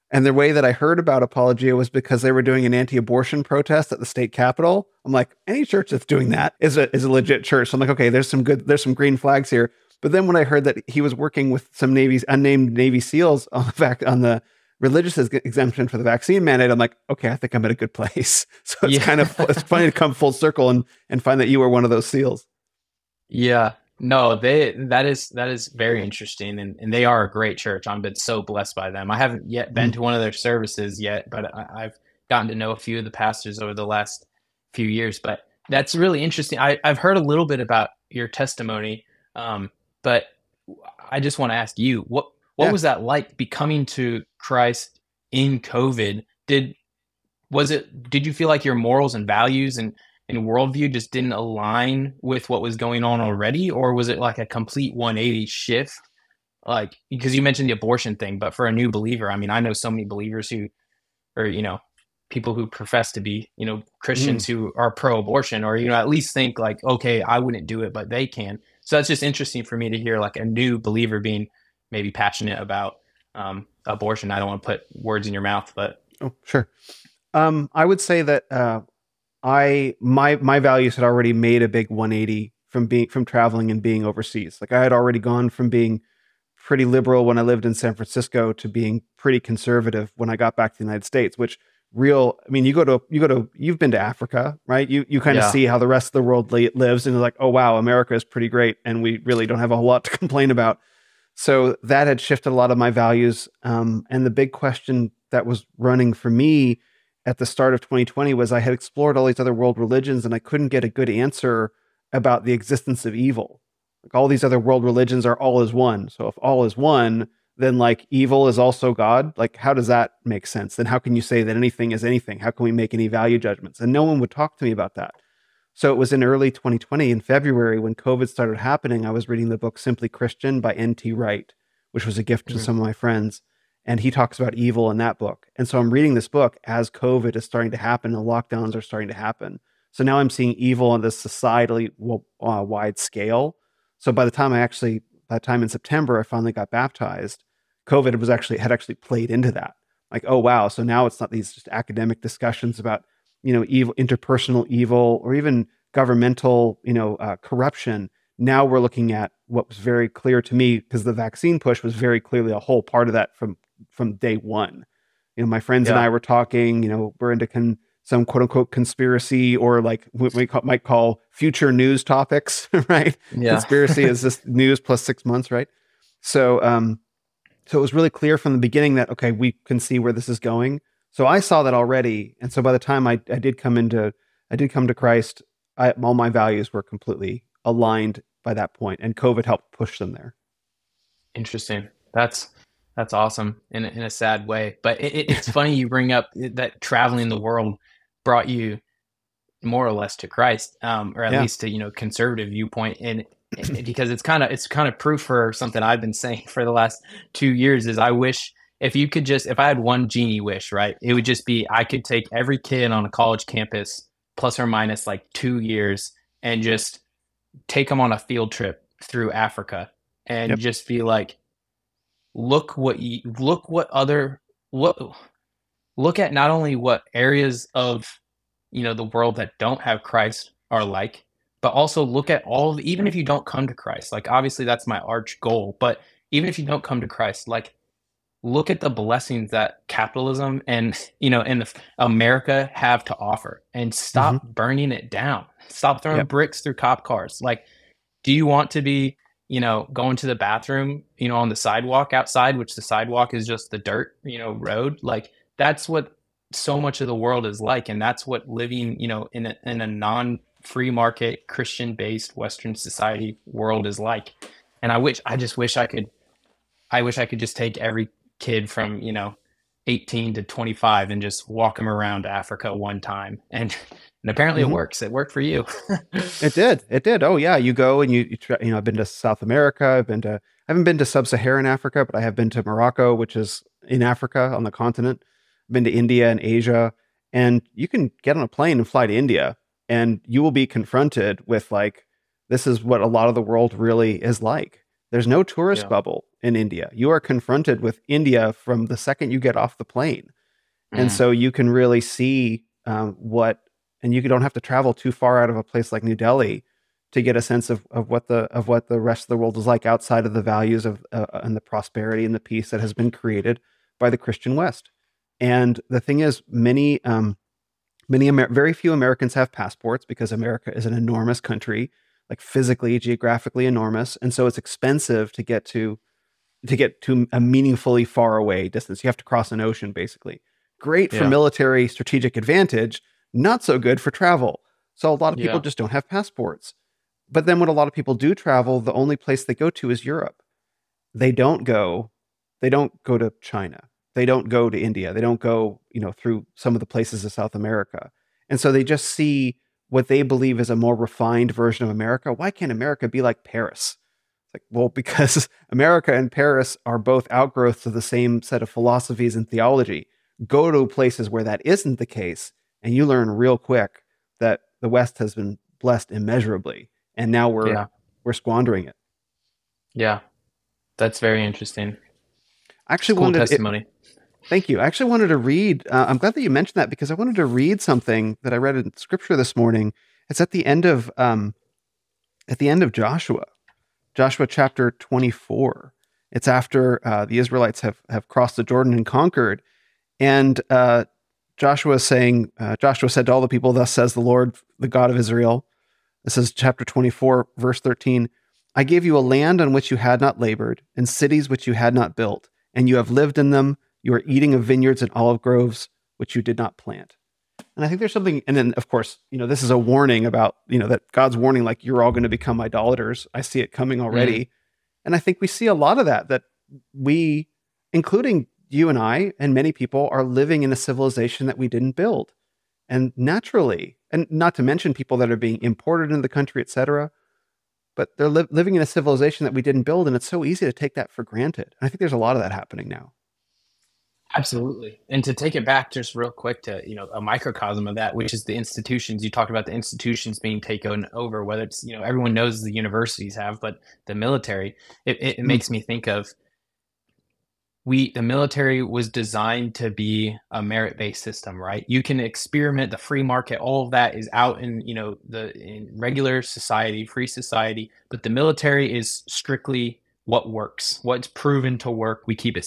And the way that I heard about Apologia was because they were doing an anti-abortion protest at the state capitol. I'm like, any church that's doing that is a is a legit church. So I'm like, okay, there's some good, there's some green flags here. But then when I heard that he was working with some Navy's unnamed Navy SEALs on the fact on the religious exemption for the vaccine mandate, I'm like, okay, I think I'm at a good place. So it's yeah. kind of it's funny to come full circle and and find that you were one of those SEALs. Yeah, no, they that is that is very interesting, and, and they are a great church. I've been so blessed by them. I haven't yet been mm. to one of their services yet, but I, have gotten to know a few of the pastors over the last few years. But that's really interesting. I, I've heard a little bit about your testimony, um, but I just want to ask you what what yeah. was that like becoming to Christ in COVID? Did was it did you feel like your morals and values and and worldview just didn't align with what was going on already, or was it like a complete 180 shift? Like because you mentioned the abortion thing, but for a new believer, I mean, I know so many believers who, or you know, people who profess to be, you know, Christians mm. who are pro-abortion, or you know, at least think like, okay, I wouldn't do it, but they can. So that's just interesting for me to hear like a new believer being maybe passionate about um, abortion. I don't want to put words in your mouth, but oh, sure. Um, I would say that uh, I my my values had already made a big 180 from being from traveling and being overseas. Like I had already gone from being pretty liberal when I lived in San Francisco to being pretty conservative when I got back to the United States, which real i mean you go to you go to you've been to africa right you you kind of yeah. see how the rest of the world li- lives and you're like oh wow america is pretty great and we really don't have a whole lot to complain about so that had shifted a lot of my values um, and the big question that was running for me at the start of 2020 was i had explored all these other world religions and i couldn't get a good answer about the existence of evil like all these other world religions are all is one so if all is one then like evil is also God? Like, how does that make sense? Then how can you say that anything is anything? How can we make any value judgments? And no one would talk to me about that. So it was in early 2020, in February, when COVID started happening, I was reading the book Simply Christian by N.T. Wright, which was a gift mm-hmm. to some of my friends. And he talks about evil in that book. And so I'm reading this book as COVID is starting to happen and lockdowns are starting to happen. So now I'm seeing evil on this societally uh, wide scale. So by the time I actually, by the time in September, I finally got baptized, COVID was actually had actually played into that. Like, oh wow, so now it's not these just academic discussions about you know evil, interpersonal evil, or even governmental you know uh, corruption. Now we're looking at what was very clear to me because the vaccine push was very clearly a whole part of that from from day one. You know, my friends yeah. and I were talking. You know, we're into con- some quote unquote conspiracy or like what we call, might call future news topics, right? Yeah. Conspiracy is just news plus six months, right? So, um, so it was really clear from the beginning that okay, we can see where this is going. So I saw that already, and so by the time I, I did come into I did come to Christ, I, all my values were completely aligned by that point, and COVID helped push them there. Interesting. That's that's awesome in a, in a sad way, but it, it's funny you bring up that traveling the world brought you more or less to Christ, um, or at yeah. least to you know conservative viewpoint, and because it's kind of it's kind of proof for something I've been saying for the last two years is I wish if you could just if I had one genie wish, right, it would just be I could take every kid on a college campus plus or minus like two years and just take them on a field trip through Africa and yep. just be like, look what you look what other look look at not only what areas of you know the world that don't have Christ are like, but also look at all the, even if you don't come to Christ, like obviously that's my arch goal, but even if you don't come to Christ, like look at the blessings that capitalism and you know and America have to offer and stop mm-hmm. burning it down. Stop throwing yep. bricks through cop cars. Like do you want to be, you know, going to the bathroom, you know, on the sidewalk outside, which the sidewalk is just the dirt, you know, road? Like that's what so much of the world is like and that's what living, you know, in a, in a non free market Christian based western society world is like. And I wish I just wish I could I wish I could just take every kid from you know 18 to 25 and just walk them around Africa one time. And and apparently mm-hmm. it works. It worked for you. It did. It did. Oh yeah. You go and you you, try, you know I've been to South America. I've been to I haven't been to sub-Saharan Africa but I have been to Morocco which is in Africa on the continent. I've been to India and Asia. And you can get on a plane and fly to India and you will be confronted with like this is what a lot of the world really is like there's no tourist yeah. bubble in India. You are confronted with India from the second you get off the plane. Mm. And so you can really see um, what, and you don't have to travel too far out of a place like New Delhi to get a sense of, of what the of what the rest of the world is like outside of the values of uh, uh, and the prosperity and the peace that has been created by the Christian West. And the thing is, many um, many Amer- very few Americans have passports because America is an enormous country like physically, geographically enormous, and so it's expensive to get to to get to a meaningfully far away distance. You have to cross an ocean, basically. Great for yeah. military strategic advantage, not so good for travel. So a lot of people yeah. just don't have passports. But then when a lot of people do travel, the only place they go to is Europe. They don't go, they don't go to China. They don't go to India. They don't go, you know, through some of the places of South America. And so they just see what they believe is a more refined version of America. Why can't America be like Paris? It's like, well, because America and Paris are both outgrowths of the same set of philosophies and theology. Go to places where that isn't the case, and you learn real quick that the West has been blessed immeasurably, and now we're yeah. we're squandering it. Yeah, that's very interesting. I actually cool wanted testimony. It, Thank you. I actually wanted to read. Uh, I'm glad that you mentioned that because I wanted to read something that I read in Scripture this morning. It's at the end of um, at the end of Joshua, Joshua chapter 24. It's after uh, the Israelites have have crossed the Jordan and conquered, and uh, Joshua is saying, uh, Joshua said to all the people, "Thus says the Lord, the God of Israel." This is chapter 24, verse 13. I gave you a land on which you had not labored, and cities which you had not built, and you have lived in them you are eating of vineyards and olive groves, which you did not plant. And I think there's something, and then of course, you know, this is a warning about, you know, that God's warning, like you're all going to become idolaters. I see it coming already. Mm. And I think we see a lot of that, that we, including you and I and many people, are living in a civilization that we didn't build. And naturally, and not to mention people that are being imported into the country, et cetera, but they're li- living in a civilization that we didn't build. And it's so easy to take that for granted. And I think there's a lot of that happening now. Absolutely. And to take it back just real quick to, you know, a microcosm of that, which is the institutions. You talked about the institutions being taken over, whether it's, you know, everyone knows the universities have, but the military, it, it, mm makes me think of we the military was designed to be a merit-based system, right? You can experiment the free market, all of that is out in, you know, the in regular society, free society, but the military is strictly what works, what's proven to work. We keep it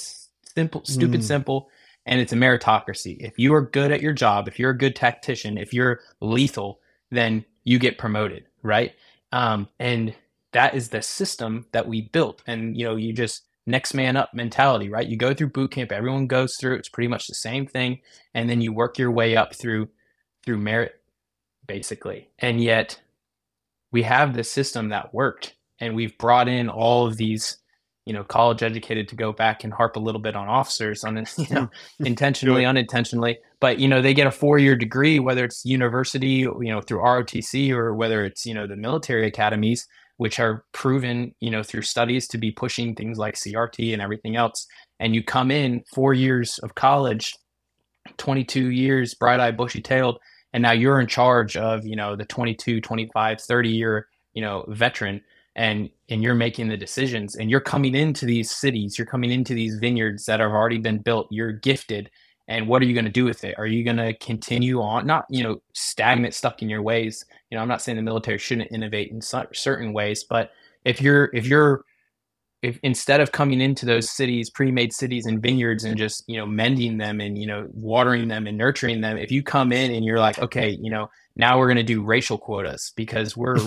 simple, stupid, mm. simple, and it's a meritocracy. If you are good at your job, if you're a good tactician, if you're lethal, then you get promoted, right? Um, and that is the system that we built. And you know, you just next man up mentality, right? You go through boot camp, everyone goes through. It's pretty much the same thing, and then you work your way up through through merit, basically. And yet, we have this system that worked, and we've brought in all of these you know college educated to go back and harp a little bit on officers on you know intentionally unintentionally. But you know they get a four year degree whether it's university you know through ROTC or whether it's you know the military academies which are proven you know through studies to be pushing things like CRT and everything else. And you come in 4 years of college 22 years bright-eyed bushy-tailed and now you're in charge of you know the 22 25 30 year you know veteran and and you're making the decisions and you're coming into these cities you're coming into these vineyards that have already been built you're gifted and what are you going to do with it? Are you going to continue on, not you know stagnant, stuck in your ways? You know, I'm not saying the military shouldn't innovate in certain ways, but if you're if you're if instead of coming into those cities, pre-made cities and vineyards and just, you know, mending them and, you know, watering them and nurturing them, if you come in and you're like, okay, you know, now we're going to do racial quotas because we're,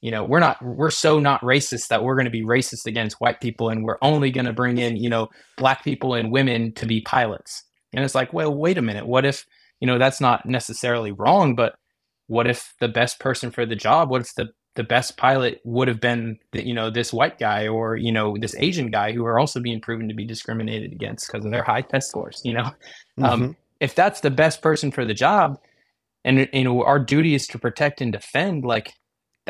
you know, we're not, we're so not racist that we're going to be racist against white people and we're only going to bring in, you know, black people and women to be pilots. And it's like, well, wait a minute. What if, you know, that's not necessarily wrong, but what if the best person for the job, what if the the best pilot would have been the, you know this white guy or you know this asian guy who are also being proven to be discriminated against because of their high test scores you know um, mm-hmm. um, if that's the best person for the job and you know our duty is to protect and defend like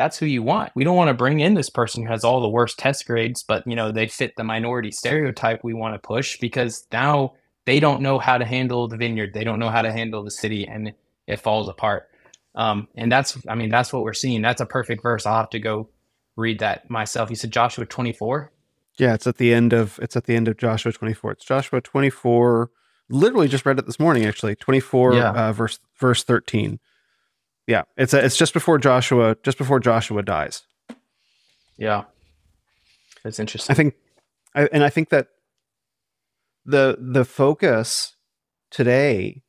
that's who you want we don't want to bring in this person who has all the worst test grades but you know they fit the minority stereotype we want to push because now they don't know how to handle the vineyard they don't know how to handle the city and it falls apart um, and that's, I mean, that's what we're seeing. That's a perfect verse. I'll have to go read that myself. You said Joshua 24. Yeah, it's at the end of it's at the end of Joshua 24. It's Joshua 24. Literally just read it this morning, actually. 24 yeah. uh, verse verse 13. Yeah, it's a, it's just before Joshua, just before Joshua dies. Yeah, that's interesting. I think, I, and I think that the the focus today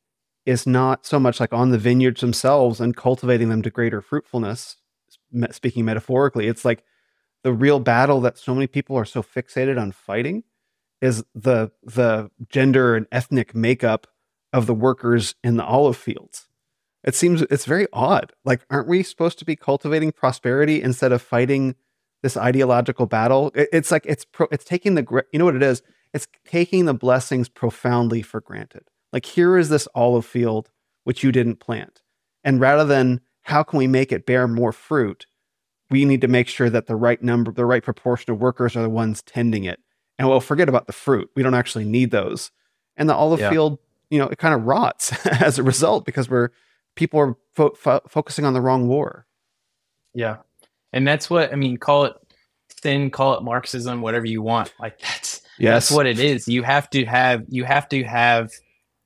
is not so much like on the vineyards themselves and cultivating them to greater fruitfulness, speaking metaphorically. It's like the real battle that so many people are so fixated on fighting is the the gender and ethnic makeup of the workers in the olive fields. It seems it's very odd. Like, aren't we supposed to be cultivating prosperity instead of fighting this ideological battle? It, it's like it's pro, it's taking the you know what it is. It's taking the blessings profoundly for granted. Like, here is this olive field which you didn't plant. And rather than how can we make it bear more fruit, we need to make sure that the right number, the right proportion of workers are the ones tending it. And we'll forget about the fruit. We don't actually need those. And the olive yeah. field, you know, it kind of rots as a result because we're people are fo- fo- focusing on the wrong war. Yeah. And that's what I mean, call it thin, call it Marxism, whatever you want. Like that's yes. that's what it is. You have to have you have to have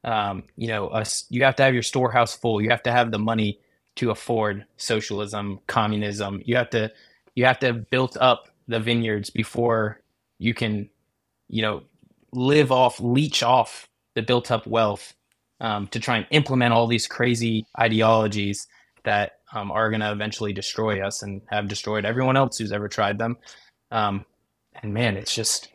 um, you know, a, you have to have your storehouse full. You have to have the money to afford socialism, communism. You have to you have to have built up the vineyards before you can, you know, live off, leech off the built up wealth um, to try and implement all these crazy ideologies that um, are going to eventually destroy us and have destroyed everyone else who's ever tried them. Um, and man, it's just,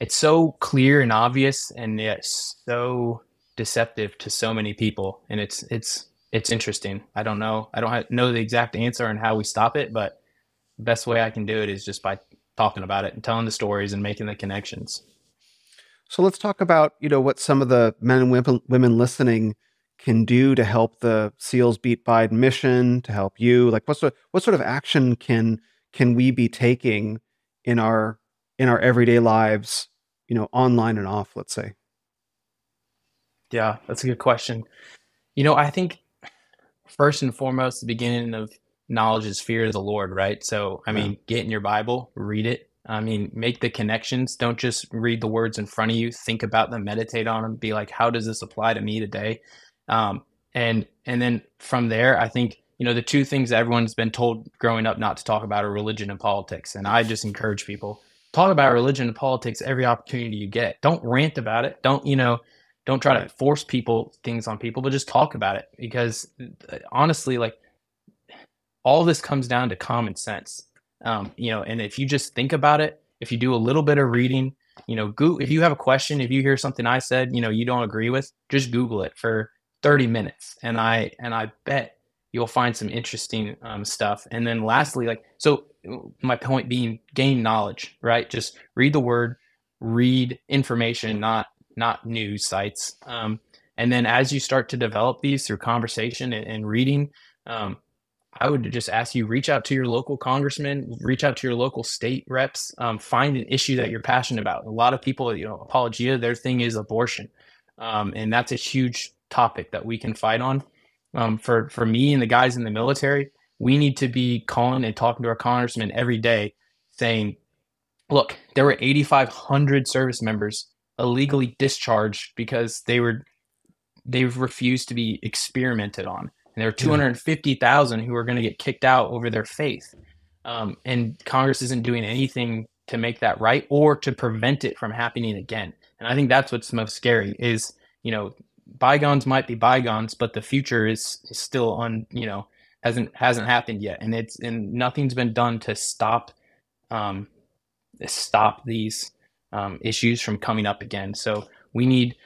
it's so clear and obvious and yet so deceptive to so many people. And it's it's it's interesting. I don't know. I don't know the exact answer and how we stop it but the best way i can do it is just by talking about it and telling the stories and making the connections so let's talk about you know what some of the men and women, women listening can do to help the seals beat biden mission to help you like what sort what sort of action can can we be taking in our in our everyday lives you know online and off let's say yeah, that's a good question. You know, I think first and foremost, the beginning of knowledge is fear of the Lord, right? So, I mean, get in your Bible, read it. I mean, make the connections. Don't just read the words in front of you. Think about them, meditate on them. Be like, how does this apply to me today? Um, and and then from there, I think you know the two things that everyone's been told growing up not to talk about are religion and politics. And I just encourage people talk about religion and politics every opportunity you get. Don't rant about it. Don't you know? don't try to force people things on people but just talk about it because uh, honestly like all this comes down to common sense um, you know and if you just think about it if you do a little bit of reading you know go if you have a question if you hear something i said you know you don't agree with just google it for 30 minutes and i and i bet you'll find some interesting um, stuff and then lastly like so my point being gain knowledge right just read the word read information not not news sites. Um, and then as you start to develop these through conversation and, and reading, um, I would just ask you reach out to your local congressman, reach out to your local state reps, um, find an issue that you're passionate about. A lot of people, you know, apologia, their thing is abortion, um, and that's a huge topic that we can fight on. Um, for for me and the guys in the military, we need to be calling and talking to our congressman every day, saying, "Look, there were 8,500 service members illegally discharged because they were they've refused to be experimented on. And there are 250,000 who are going to get kicked out over their faith. Um, and Congress isn't doing anything to make that right or to prevent it from happening again. And I think that's what's most scary is, you know, bygones might be bygones, but the future is, is still on, you know, hasn't hasn't happened yet. And it's and nothing's been done to stop um stop these um, issues from coming up again. So we need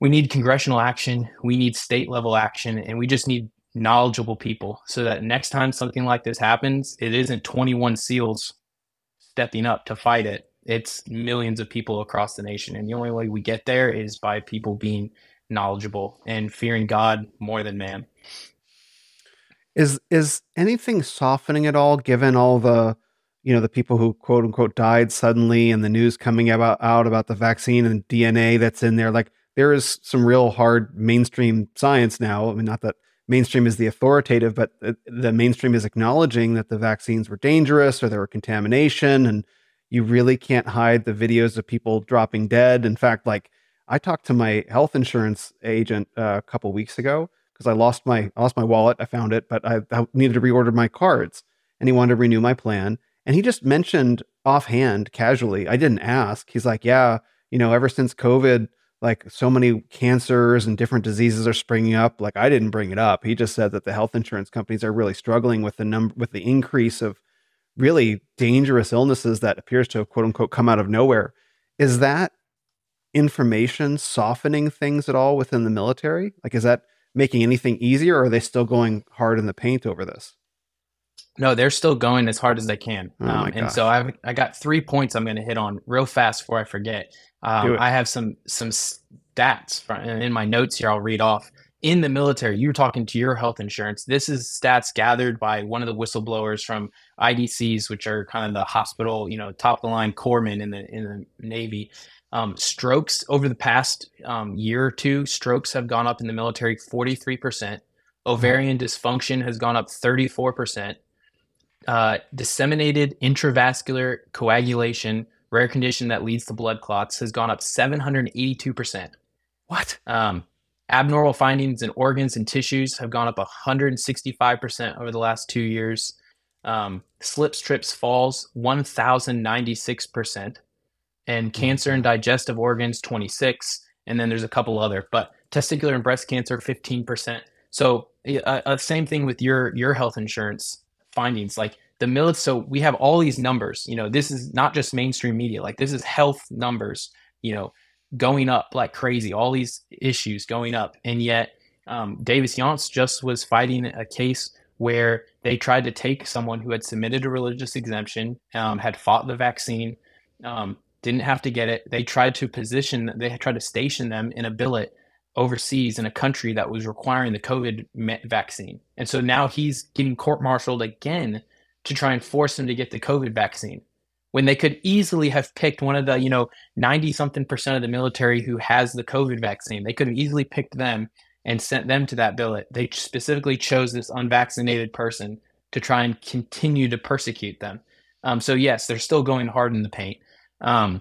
we need congressional action, we need state level action, and we just need knowledgeable people so that next time something like this happens, it isn't 21 SEALs stepping up to fight it. It's millions of people across the nation. And the only way we get there is by people being knowledgeable and fearing God more than man. Is is anything softening at all given all the you know the people who quote unquote died suddenly and the news coming about out about the vaccine and DNA that's in there like there is some real hard mainstream science now. I mean not that mainstream is the authoritative, but the, mainstream is acknowledging that the vaccines were dangerous or there were contamination, and you really can't hide the videos of people dropping dead. In fact, like I talked to my health insurance agent uh, a couple weeks ago because I lost my I lost my wallet. I found it, but I, I needed to reorder my cards, and he wanted to renew my plan. And he just mentioned offhand, casually. I didn't ask. He's like, "Yeah, you know, ever since COVID." Like so many cancers and different diseases are springing up like i didn't bring it up. He just said that the health insurance companies are really struggling with the number with the increase of really dangerous illnesses that appears to have quote unquote come out of nowhere. Is that information softening things at all within the military? Like is that making anything easier or are they still going hard in the paint over this? No, they're still going as hard as they can. Oh um, and so I've I got three points I'm going to hit on real fast before I forget. Um, I have some some stats from, in my notes here. I'll read off. In the military, you're talking to your health insurance. This is stats gathered by one of the whistleblowers from IDCs, which are kind of the hospital, you know, top of the line corpsmen in the in the Navy. Um, strokes over the past um, year or two, strokes have gone up in the military 43%. Ovarian dysfunction has gone up 34%. Uh, disseminated intravascular coagulation rare condition that leads to blood clots, has gone up 782%. What? Um, abnormal findings in organs and tissues have gone up 165% over the last two years. Um, slips, trips, falls, 1,096%. And cancer and digestive organs, 26. And then there's a couple other, but testicular and breast cancer, 15%. So uh, uh, same thing with your your health insurance findings. Like the military so we have all these numbers you know this is not just mainstream media like this is health numbers you know going up like crazy all these issues going up. And yet um, davis younts just was fighting a case where they tried to take someone who had submitted a religious exemption um, had fought the vaccine um, didn't have to get it. They tried to position they tried to station them in a billet overseas in a country that was requiring the covid vaccine. And so now he's getting court-martialed again to try and force them to get the COVID vaccine when they could easily have picked one of the, you know, 90 something percent of the military who has the COVID vaccine. They could have easily picked them and sent them to that billet. They specifically chose this unvaccinated person to try and continue to persecute them. Um, so, yes, they're still going hard in the paint. Um,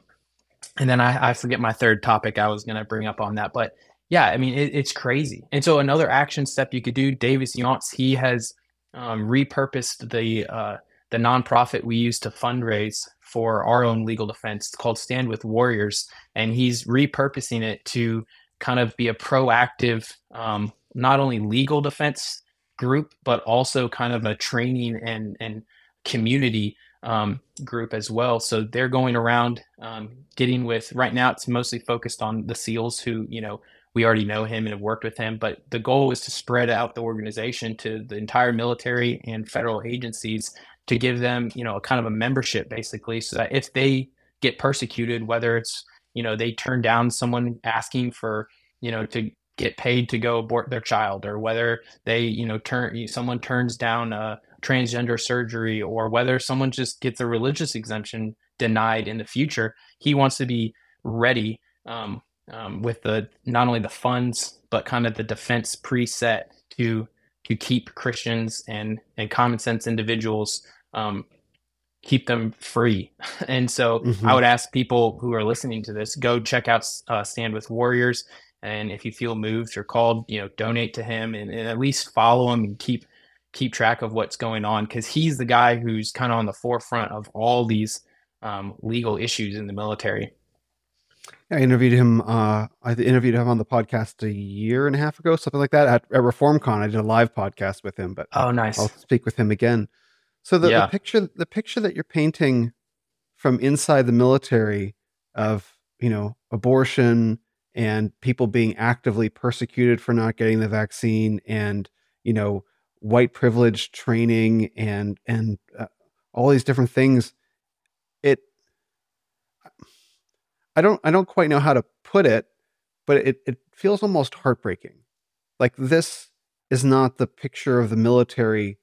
and then I, I, forget my third topic I was going to bring up on that. But yeah, I mean, it, it's crazy. And so, another action step you could do, Davis Younts, he has um, repurposed the uh, the nonprofit we use to fundraise for our own legal defense it's called Stand with Warriors, and he's repurposing it to kind of be a proactive, um, not only legal defense group, but also kind of a training and and community um, group as well. So they're going around um, getting with. Right now, it's mostly focused on the SEALs who you know we already know him and have worked with him. But the goal is to spread out the organization to the entire military and federal agencies to give them, you know, a kind of a membership basically, so that if they get persecuted, whether it's, you know, they turn down someone asking for, you know, to get paid to go abort their child, or whether they, you know, turn someone turns down a transgender surgery, or whether someone just gets a religious exemption denied in the future, he wants to be ready um, um, with the not only the funds but kind of the defense preset to to keep Christians and and common sense individuals um, keep them free. And so mm-hmm. I would ask people who are listening to this go check out uh, Stand with Warriors. And if you feel moved or called, you know, donate to him and, and at least follow him and keep keep track of what's going on because he's the guy who's kind of on the forefront of all these um, legal issues in the military. I interviewed him. Uh, I interviewed him on the podcast a year and a half ago, something like that, at, at ReformCon. I did a live podcast with him, but oh, nice. I'll speak with him again. So the, yeah. the picture, the picture that you're painting from inside the military of you know abortion and people being actively persecuted for not getting the vaccine, and you know white privilege training and and uh, all these different things it i don't i don't quite know how to put it but it it feels almost heartbreaking like this is not the picture of the military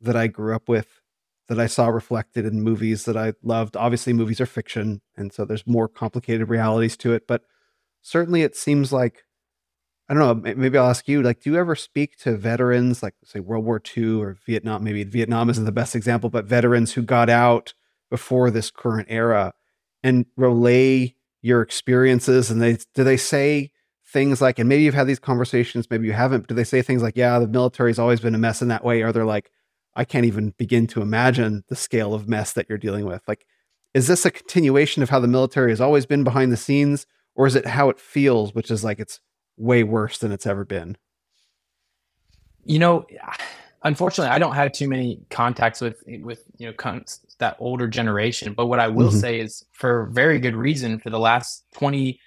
that i grew up with that i saw reflected in movies that i loved obviously movies are fiction and so there's more complicated realities to it but certainly it seems like I don't know. Maybe I'll ask you. Like, do you ever speak to veterans, like say World War II or Vietnam? Maybe Vietnam isn't the best example, but veterans who got out before this current era, and relay your experiences. And they do they say things like, and maybe you've had these conversations, maybe you haven't. Do they say things like, "Yeah, the military's always been a mess in that way"? or they're like, "I can't even begin to imagine the scale of mess that you're dealing with"? Like, is this a continuation of how the military has always been behind the scenes, or is it how it feels, which is like it's way worse than it's ever been. You know, unfortunately, I don't have too many contacts with with you know con- that older generation. But what I will mm-hmm. say is, for very good reason, for the last twenty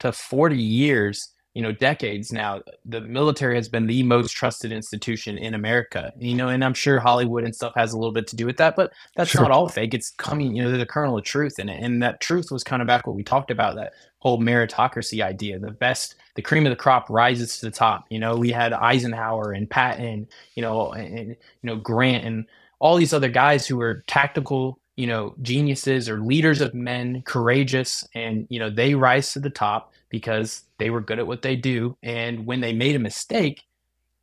to forty years, you know decades now the military has been the most trusted institution in america you know and i'm sure hollywood and stuff has a little bit to do with that but that's sure. not all fake it's coming you know there's a kernel of truth in it and that truth was kind of back what we talked about that whole meritocracy idea the best the cream of the crop rises to the top. You know we had eisenhower and patton you know and, and you know grant and all these other guys who were tactical you know geniuses or leaders of men courageous and you know they rise to the top because they were good at what they do. And when they made a mistake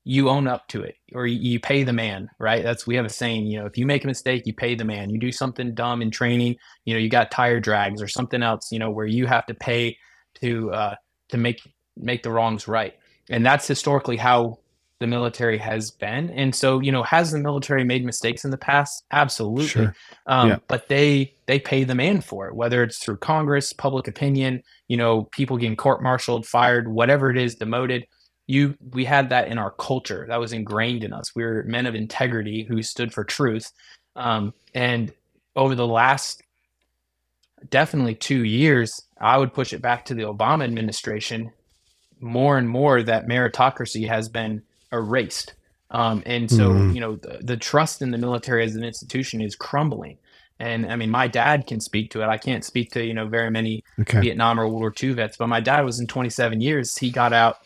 you own up to it or you pay the man right? That's we have a saying you know if you make a mistake you pay the man. You do something dumb in training you know you got tire drags or something else you know where you have to pay to uh to make make the wrongs right and that's historically how the military has been. And so, you know, has the military made mistakes in the past? Absolutely. Sure. Um, yeah. But they they pay the man for it, whether it's through Congress, public opinion, you know, people getting court-martialed, fired, whatever it is, demoted. You we had that in our culture. That was ingrained in us. We were men of integrity who stood for truth. Um, and over the last definitely two years, I would push it back to the Obama administration. More and more, that meritocracy has been erased. Um, and so, mm-hmm. you know, the, the trust in the military as an institution is crumbling. And I mean, my dad can speak to it. I can't speak to, you know, very many okay. Vietnam or World War II vets, but my dad was in 27 years. He got out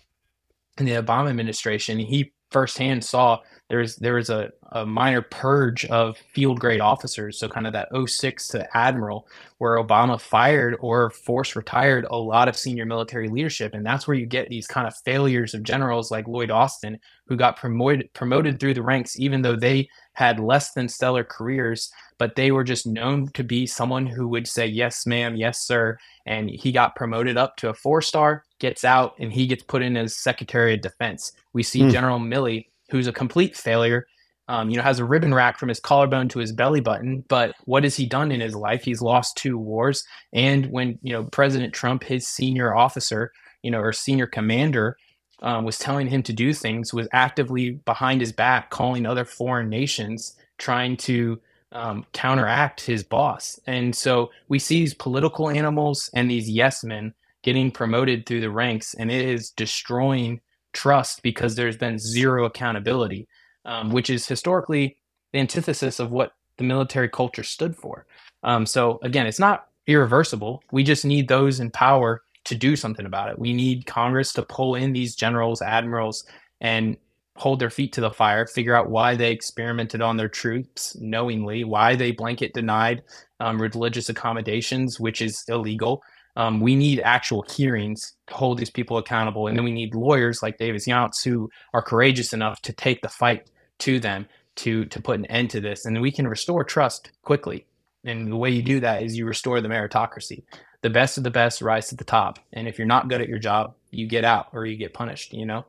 in the Obama administration. He firsthand saw there was there was a, a minor purge of field grade officers. So kind of that 06 to admiral where obama fired or forced retired a lot of senior military leadership. And that's where you get these kind of failures of generals like lloyd austin who got promoted promoted through the ranks even though they had less than stellar careers but they were just known to be someone who would say yes ma'am yes sir. And he got promoted up to a four star gets out and he gets put in as secretary of defense. We see mm. general milley who's a complete failure. Um, you know, has a ribbon rack from his collarbone to his belly button. But what has he done in his life? He's lost two wars. And when, you know, President Trump, his senior officer, you know, or senior commander, um, was telling him to do things, was actively behind his back calling other foreign nations, trying to um, counteract his boss. And so we see these political animals and these yes men getting promoted through the ranks, and it is destroying trust because there's been zero accountability, um, which is historically the antithesis of what the military culture stood for. Um, so again, it's not irreversible. We just need those in power to do something about it. We need Congress to pull in these generals, admirals, and hold their feet to the fire, figure out why they experimented on their troops knowingly, why they blanket denied um, religious accommodations, which is illegal, um, we need actual hearings to hold these people accountable. And then we need lawyers like Davis Younts who are courageous enough to take the fight to them to, to put an end to this. And we can restore trust quickly. And the way you do that is you restore the meritocracy. The best of the best rise to the top. And if you're not good at your job, you get out or you get punished. You know,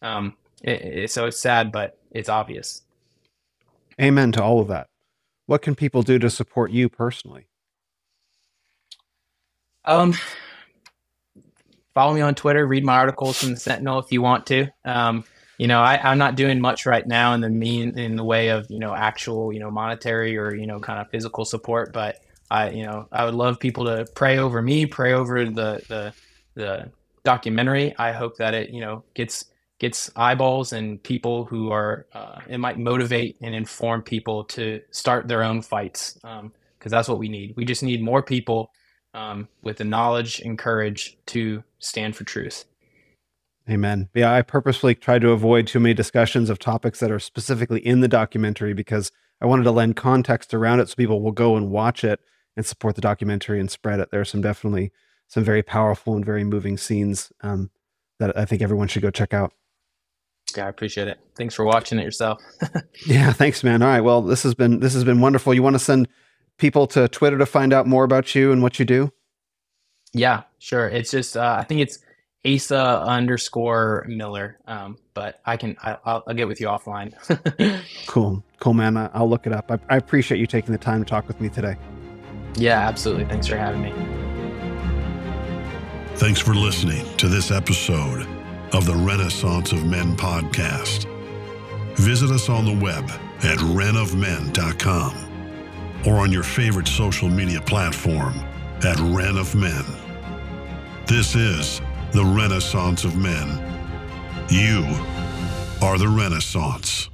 um, it, it, so it's sad, but it's obvious. Amen to all of that. What can people do to support you personally? Um, follow me on Twitter. Read my articles from the Sentinel if you want to. Um, you know, I, I'm not doing much right now in the mean in the way of you know actual you know monetary or you know kind of physical support, but I you know I would love people to pray over me, pray over the the the documentary. I hope that it you know gets gets eyeballs and people who are uh, it might motivate and inform people to start their own fights because um, that's what we need. We just need more people um, with the knowledge and courage to stand for truth. Amen. Yeah, I purposefully tried to avoid too many discussions of topics that are specifically in the documentary because I wanted to lend context around it so people will go and watch it and support the documentary and spread it. There are some definitely some very powerful and very moving scenes um, that I think everyone should go check out. Yeah, I appreciate it. Thanks for watching it yourself. yeah, thanks, man. All right, well, this has been this has been wonderful. You want to send people to Twitter to find out more about you and what you do? Yeah, sure. It's just uh, I think it's Asa underscore Miller. Um, but I can I, will get with you offline. cool, cool, man. I, will look it up. I, I appreciate you taking the time to talk with me today. Yeah, absolutely. Thanks for having me. Thanks for listening to this episode of the Renaissance of Men podcast. Visit us on the web at renofmen.com or on your favorite social media platform at Ren of Men. This is the Renaissance of Men. You are the Renaissance.